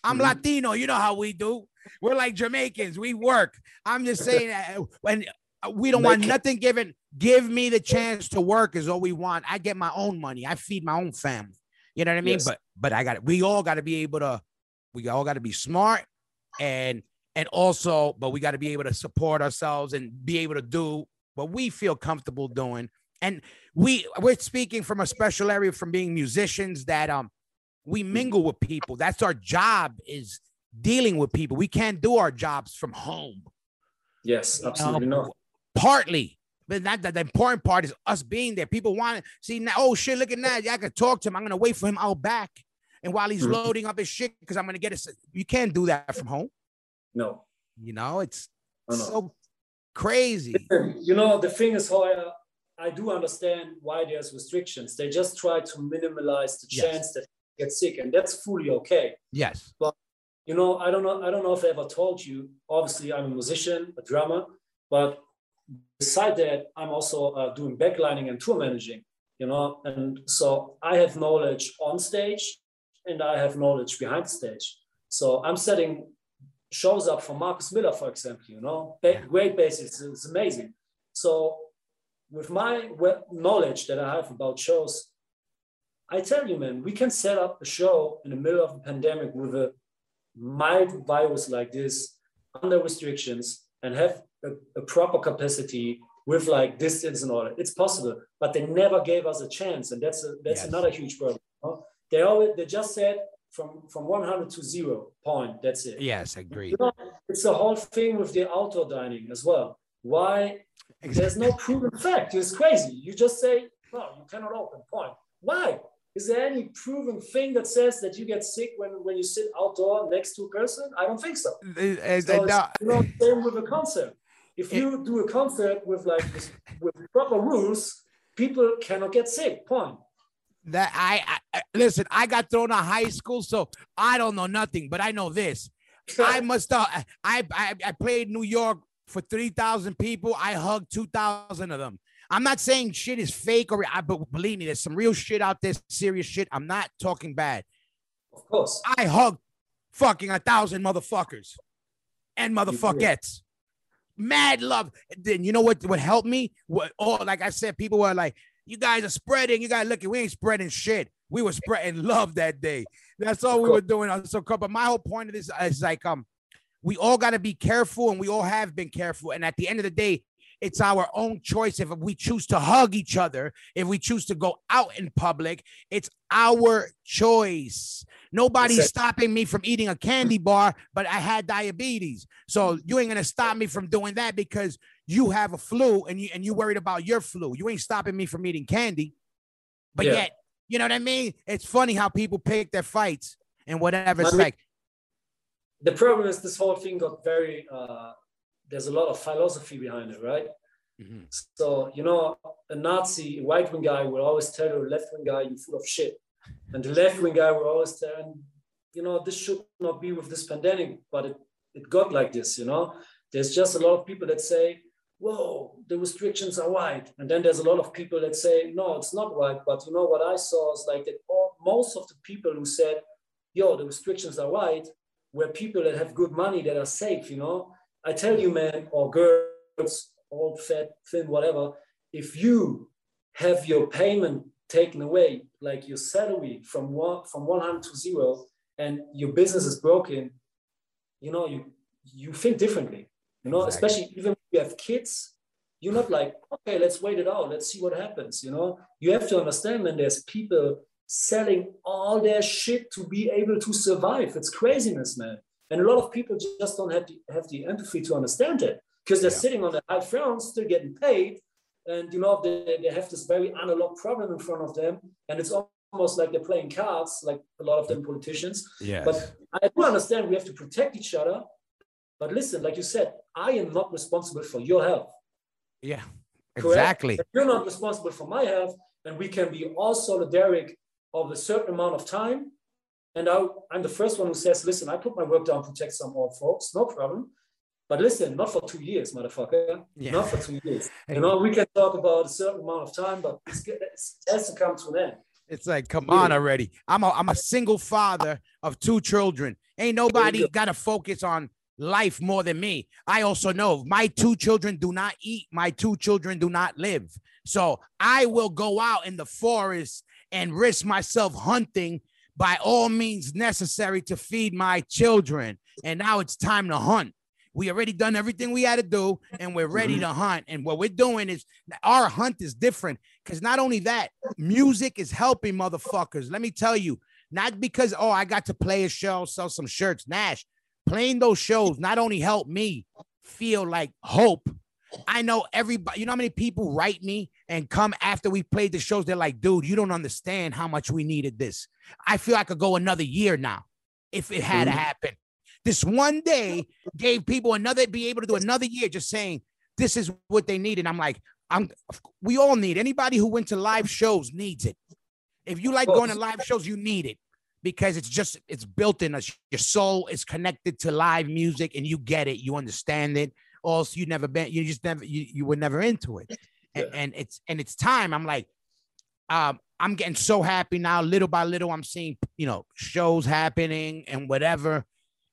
I'm Mhm. Latino. You know how we do. We're like Jamaicans. We work. I'm just saying that when uh, we don't want nothing given, give me the chance to work is all we want. I get my own money. I feed my own family. You know what I mean? Yes. But but I got it. We all got to be able to. We all got to be smart and and also, but we got to be able to support ourselves and be able to do what we feel comfortable doing. And we we're speaking from a special area from being musicians that um we mingle with people. That's our job is dealing with people. We can't do our jobs from home. Yes, absolutely know, not. Partly, but not that the important part is us being there. People want to see now. Oh shit, look at that. Yeah, I can talk to him. I'm gonna wait for him out back. And while he's Mhm. loading up his shit, because I'm gonna get it. You can't do that from home. No. You know, it's No, no. so crazy. You know, the thing is, Hoya, I do understand why there's restrictions. They just try to minimize the Yes. chance that you get sick, and that's fully okay. Yes. But you know, I don't know, I don't know if I ever told you. Obviously, I'm a musician, a drummer, but beside that, I'm also uh, doing backlining and tour managing. You know, and so I have knowledge on stage, and I have knowledge behind stage. So I'm setting shows up for Marcus Miller, for example. You know, ba- great basis, it's amazing. So with my knowledge that I have about shows, I tell you, man, we can set up a show in the middle of a pandemic with a mild virus like this under restrictions and have a, a proper capacity with like distance and all that. It's possible, but they never gave us a chance, and that's a, that's Yes. another huge problem. They always they just said from from 100 to zero point. That's it. Yes, agreed. You know, it's the whole thing with the outdoor dining as well. Why? There's no proven fact. It's crazy. You just say, no, you cannot open. Point. Why? Is there any proven thing that says that you get sick when, when you sit outdoor next to a person? I don't think so. Uh, uh, So it's, you know, same with a concert. If you do a concert with like this, with proper rules, people cannot get sick. Point. that I, I listen. I got thrown out of high school, so I don't know nothing. But I know this. I must. Uh, I, I I played New York for three thousand people. I hugged two thousand of them. I'm not saying shit is fake or I, but believe me, there's some real shit out there, serious shit. I'm not talking bad. Of course. I hugged fucking a thousand motherfuckers and motherfuckettes. Mad love. Then you know what? What helped me? What? Oh, like I said, people were like, "You guys are spreading. You guys looking. We ain't spreading shit. We were spreading love that day. That's all we were doing on so But my whole point of this is like, um, we all got to be careful, and we all have been careful. And at the end of the day, it's our own choice if we choose to hug each other, if we choose to go out in public, it's our choice. Nobody's stopping me from eating a candy bar, but I had diabetes. So you ain't gonna stop me from doing that because you have a flu and you and you worried about your flu. You ain't stopping me from eating candy. But Yeah. yet, you know what I mean? It's funny how people pick their fights and whatever. It's I mean- like, the problem is this whole thing got very uh, there's a lot of philosophy behind it right Mhm. so you know a nazi right wing guy will always tell a left wing guy you're full of shit and the left wing guy will always and, you know this should not be with this pandemic but it, it got like this you know there's just a lot of people that say whoa the restrictions are right and then there's a lot of people that say no it's not right but you know what i saw is like that all, most of the people who said yo the restrictions are right were people that have good money that are safe, you know. I tell you, man, or girls, old, fat, thin, whatever, if you have your payment taken away, like your salary from one from 100 to zero, and your business is broken, you know, you you think differently, you know, Exactly. especially even if you have kids, you're not like, okay, let's wait it out, let's see what happens, you know. You have to understand when there's people selling all their shit to be able to survive. It's craziness, man. And a lot of people just don't have the, have the empathy to understand it because they're Yeah. sitting on the high throne, still getting paid. And, you know, they, they have this very analog problem in front of them. And it's almost like they're playing cards, like a lot of them politicians. yeah, But I do understand we have to protect each other. But listen, like you said, I am not responsible for your health. yeah, exactly. You're not responsible for my health, and we can be all solidaric of a certain amount of time. And I, I'm the first one who says, listen, I put my work down to protect some old folks, no problem. But listen, not for two years, motherfucker. Yeah. Not for two years. You know, we can talk about a certain amount of time, but it's, it's, it has to come to an end. It's like, come on already. I'm a I'm a single father of two children. Ain't nobody go. got to focus on life more than me. I also know my two children do not eat. My two children do not live. So I will go out in the forest and risk myself hunting by all means necessary to feed my children. And now it's time to hunt. We already done everything we had to do, and we're ready mm-hmm. to hunt. And what we're doing is our hunt is different because not only that, music is helping motherfuckers. Let me tell you, not because oh I got to play a show, sell some shirts. Nash, playing those shows not only helped me feel like hope. I know everybody. You know how many people write me and come after we played the shows? They're like, dude, you don't understand how much we needed this. I feel I could go another year now if it had mm-hmm. to happen. This one day gave people another be able to do another year just saying this is what they need. And I'm like, I'm we all need anybody who went to live shows needs it. If you like going to live shows, you need it because it's just it's built in us. Your soul is connected to live music and you get it, you understand it. Also, you never been, you just never you, you were never into it. And, and it's and it's time. I'm like, um, I'm getting so happy now. Little by little, I'm seeing you know shows happening and whatever.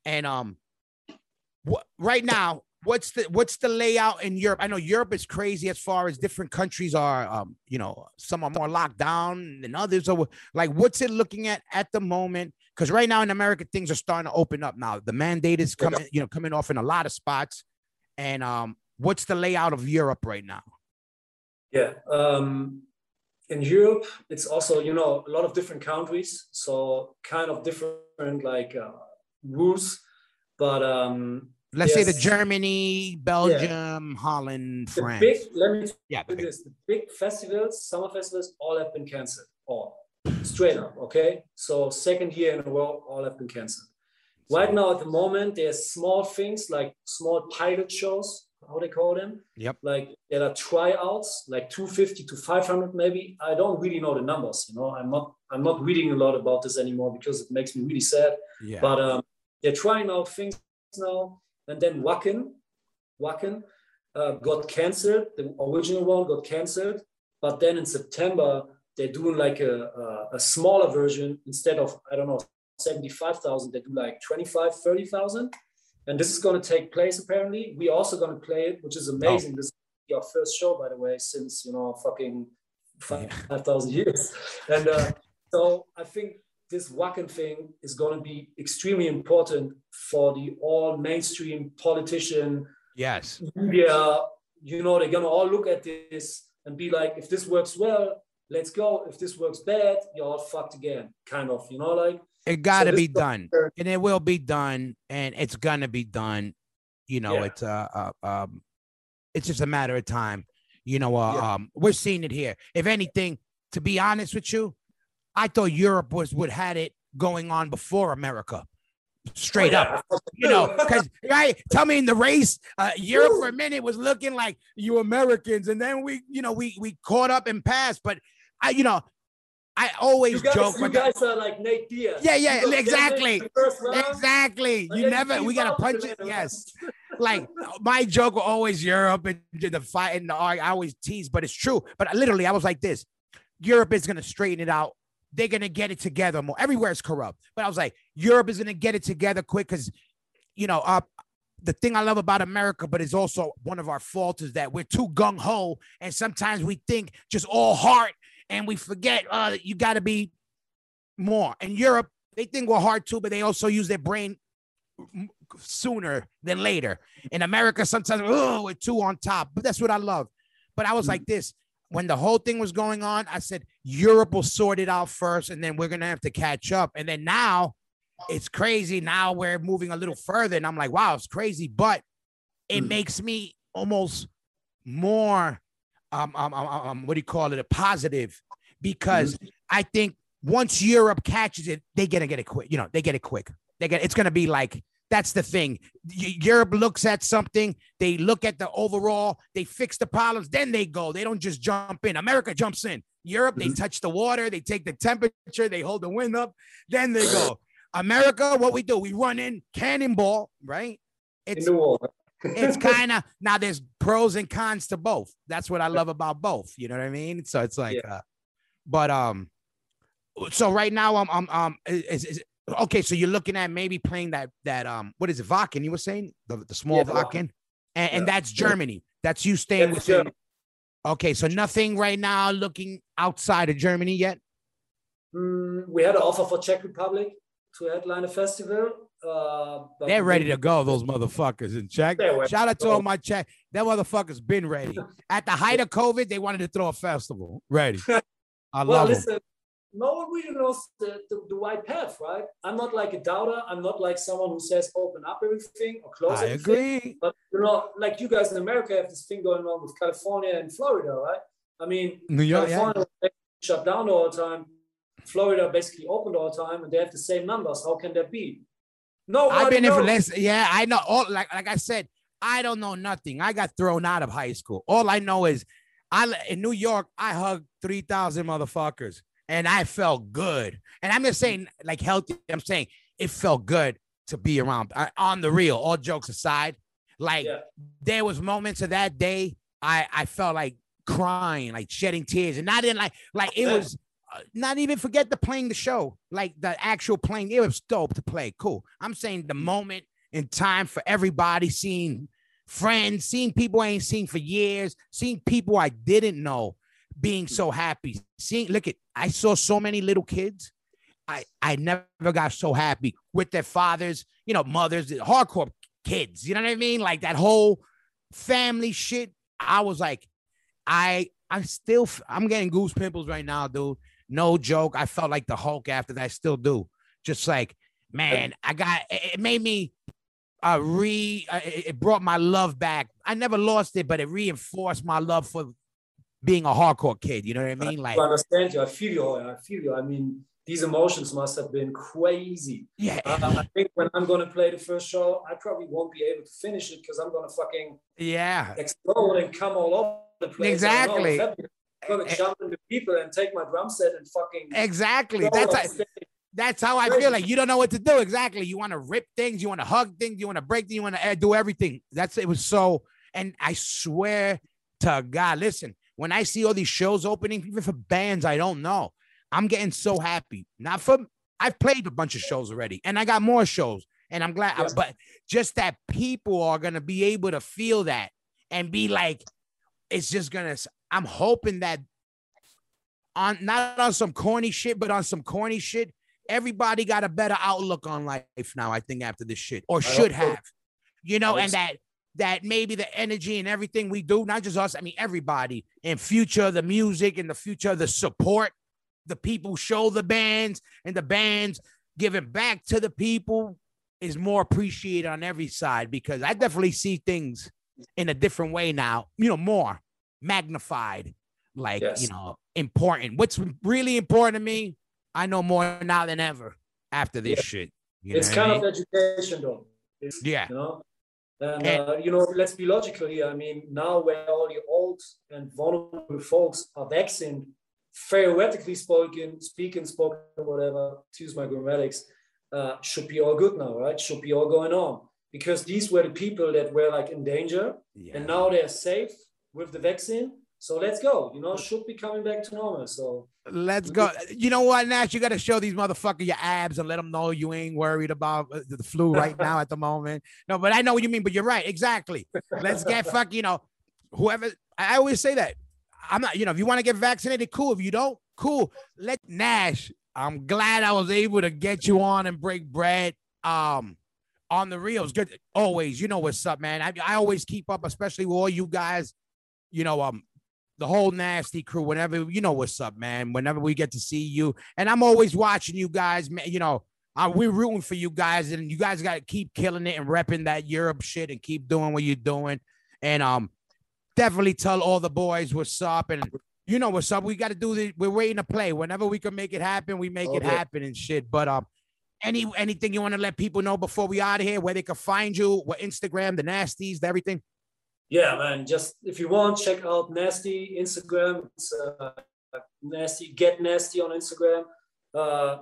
And um, what right now, what's the what's the layout in Europe? I know Europe is crazy as far as different countries are. Um, you know, some are more locked down than others. Or like, what's it looking at at the moment? Because right now in America, things are starting to open up. Now the mandate is coming, you know, coming off in a lot of spots. And um, what's the layout of Europe right now? Yeah. Um, in Europe, it's also you know a lot of different countries, so kind of different like uh, rules. But um, Let's say the Germany, Belgium, Holland, the France. big let me yeah, do big. this: the big festivals, summer festivals, all have been cancelled. All straight up. Okay, so second year in a row, all have been cancelled. Right now, at the moment, there's small things like small pilot shows, how they call them. Yep. Like there are tryouts, like 250 to 500 maybe. I don't really know the numbers. You know, I'm not I'm not reading a lot about this anymore because it makes me really sad. Yeah. But um, they're trying out things now. And then Wacken, Wacken uh, got canceled. The original one got canceled. But then in September, they're doing like a, a, a smaller version instead of, I don't know, 75,000, they do like 25, 30,000. And this is going to take place apparently. We're also going to play it, which is amazing. This is our first show, by the way, since, you know, fucking Yeah. 5,000 years. And uh, so I think this Wacken thing is going to be extremely important for the all mainstream politician yes. media. You know, they're going to all look at this and be like, if this works well, let's go. If this works bad, you're all fucked again, kind of, you know, like. It got to this be done, and it will be done, and it's gonna be done. You know, Yeah. it's uh, uh um, it's just a matter of time. You know, uh, Yeah. um, we're seeing it here. If anything, to be honest with you, I thought Europe was what had it going on before America. Straight Oh, up, you know, because right, tell me in the race, uh, Europe for a minute was looking like you Americans, and then we, you know, we we caught up and passed. But I, you know, I always You guys, joke. you guys are like Nate Diaz. Yeah, yeah, You exactly. damaged in the first round, Exactly. You never. We gotta punch it. it. Yes. Like my joke was always Europe and the fight and the I always tease, but it's true. But literally, I was like this: Europe is gonna straighten it out. They're gonna get it together more. Everywhere is corrupt, but I was like, Europe is gonna get it together quick because, you know, uh, the thing I love about America, but it's also one of our faults is that we're too gung ho, and sometimes we think just all heart, and we forget uh, you got to be more. In Europe, they think we're hard too, but they also use their brain sooner than later. In America, sometimes oh, we're too on top, but that's what I love. But I was like this when the whole thing was going on. I said Europe will sort it out first, and then we're gonna have to catch up. And then now it's crazy. Now we're moving a little further, and I'm like, wow, it's crazy, but it Mm. makes me almost more um, um, um, um what do you call it a positive because I think once Europe catches it, they gonna get it quick. You know, they get it quick. They get it's gonna be like that's the thing. Europe looks at something, they look at the overall, they fix the problems, then they go. They don't just jump in. America jumps in. Europe, they Mhm. touch the water, they take the temperature, they hold the wind up, then they go. America, what we do, we run in cannonball, right? It's it's kind of now there's pros and cons to both. That's what I love about both. You know what I mean? So it's like, uh, but um, so right now I'm I'm um is, is okay. So you're looking at maybe playing that that um what is it Vakken? You were saying the the small Yeah, the Vakken, Wacken. and, and that's Germany. That's you staying That's within. Germany. Okay, so nothing right now looking outside of Germany yet. Mm, we had an offer for Czech Republic to headline a festival. Uh, They're ready to go. Those motherfuckers in Czech. Shout out to all my Czech. That motherfuckers been ready. At the height of COVID, they wanted to throw a festival. Ready. I love it. listen, no one really knows the, the, the right path, right? I'm not like a doubter. I'm not like someone who says open up everything or close I everything. agree. But you know, like you guys in America have this thing going on with California and Florida, right? I mean, New York, yeah. California was shut down all the time. Florida basically opened all the time, and they have the same numbers. How can that be? No, I've been in for less. Yeah, I know. All like like I said, I don't know nothing. I got thrown out of high school. All I know is, I in New York, I hugged three thousand motherfuckers, and I felt good. And I'm just saying, like healthy. I'm saying it felt good to be around. I, on the real, all jokes aside, like Yeah. there was moments of that day I I felt like crying, like shedding tears, and not in like like it was uh, not even forget the playing the show, like the actual playing. It was dope to play. Cool. I'm saying the moment in time for everybody seeing friends, seeing people I ain't seen for years, seeing people I didn't know being so happy. Seeing, look at, I saw so many little kids. I I never got so happy with their fathers, you know, mothers, hardcore kids. You know what I mean? Like that whole family shit. I was like, I I'm still I'm getting goose pimples right now, dude. No joke. I felt like the Hulk after that. I still do. Just like, man, I got it made me uh re uh, it brought my love back. I never lost it, but it reinforced my love for being a hardcore kid. You know what I mean? Like I understand you. I feel you. I feel you. I mean, these emotions must have been crazy. Yeah. Uh, I think when I'm gonna play the first show, I probably won't be able to finish it because I'm gonna fucking yeah explode and come all over the place. Exactly. I'm gonna Eh, jump into people and take my drum set and fucking. exactly. That's that's how I feel. Like you don't know what to do. Exactly. You want to rip things. You want to hug things. You want to break things. You want to do everything. That's it. Was so. And I swear to God, listen. When I see all these shows opening, even for bands I don't know, I'm getting so happy. Not for I've played a bunch of shows already, and I got more shows, and I'm glad. Yeah. But just that people are gonna be able to feel that and be like, it's just gonna. I'm hoping that on not on some corny shit, but on some corny shit, everybody got a better outlook on life now. I think after this shit, or I should have, you know, and that that maybe the energy and everything we do, not just us, I mean everybody, in future the music and the future the support, the people show the bands and the bands giving back to the people is more appreciated on every side because I definitely see things in a different way now, you know, more magnified, like Yes. you know, important. What's really important to me, I know more now than ever after this Yeah. shit. You it's know what I kind mean? of education, though. It's, Yeah. You know, and, uh, you know, let's be logical here. I mean, now where all the old and vulnerable folks are vaccinated, theoretically spoken, speaking, spoken, whatever, to use my grammatics, uh, should be all good now, right? Should be all going on because these were the people that were like in danger, Yeah. and now they're safe with the vaccine. So let's go. You know, should be coming back to normal. So Let's go. You know what, Nash? You got to show these motherfuckers your abs and let them know you ain't worried about uh, the flu right now at the moment. No, but I know what you mean. But you're right. Exactly. Let's get fuck. You know, whoever. I always say that. I'm not. You know, if you want to get vaccinated, cool. If you don't, cool. Let Nash. I'm glad I was able to get you on and break bread. Um, on the reels. Good. Always. You know what's up, man. I, I always keep up, especially with all you guys. You know, um, the whole Nasty crew whenever you know what's up man whenever we get to see you. And i'm always watching you guys man you know uh, we're rooting for you guys and you guys got to keep killing it and repping that europe shit and keep doing what you're doing. And um definitely tell all the boys what's up and you know what's up. We got to do the we're waiting to play. Whenever we can make it happen we make it happen and shit. But um any anything you want to let people know before we out of here where they can find you what instagram the nasties the everything yeah, man. Just if you want, check out Nasty Instagram. It's uh, Nasty Get Nasty on Instagram. Uh,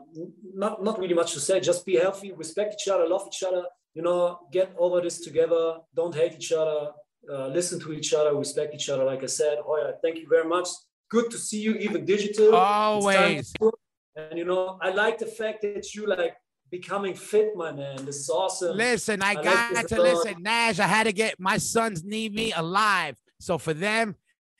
not not really much to say. Just be healthy, respect each other, love each other. You know, get over this together. Don't hate each other. Uh, listen to each other, respect each other. Like I said, Hoya, thank you very much. Good to see you, even digital. Always. And you know, I like the fact that you like becoming fit, my man. This is awesome. Listen, I like got this, to uh, listen, Nash. I had to get my sons need me alive. So for them,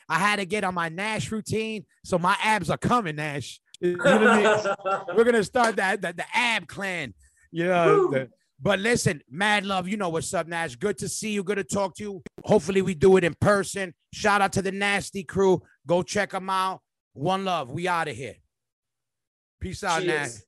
I had to get on my Nash routine. So my abs are coming, Nash. You know I mean? We're gonna start that the, the ab clan. You know. The- but listen, mad love. You know what's up, Nash. Good to see you. Good to talk to you. Hopefully, we do it in person. Shout out to the Nasty crew. Go check them out. One love. We out of here. Peace out, Nash. Cheers.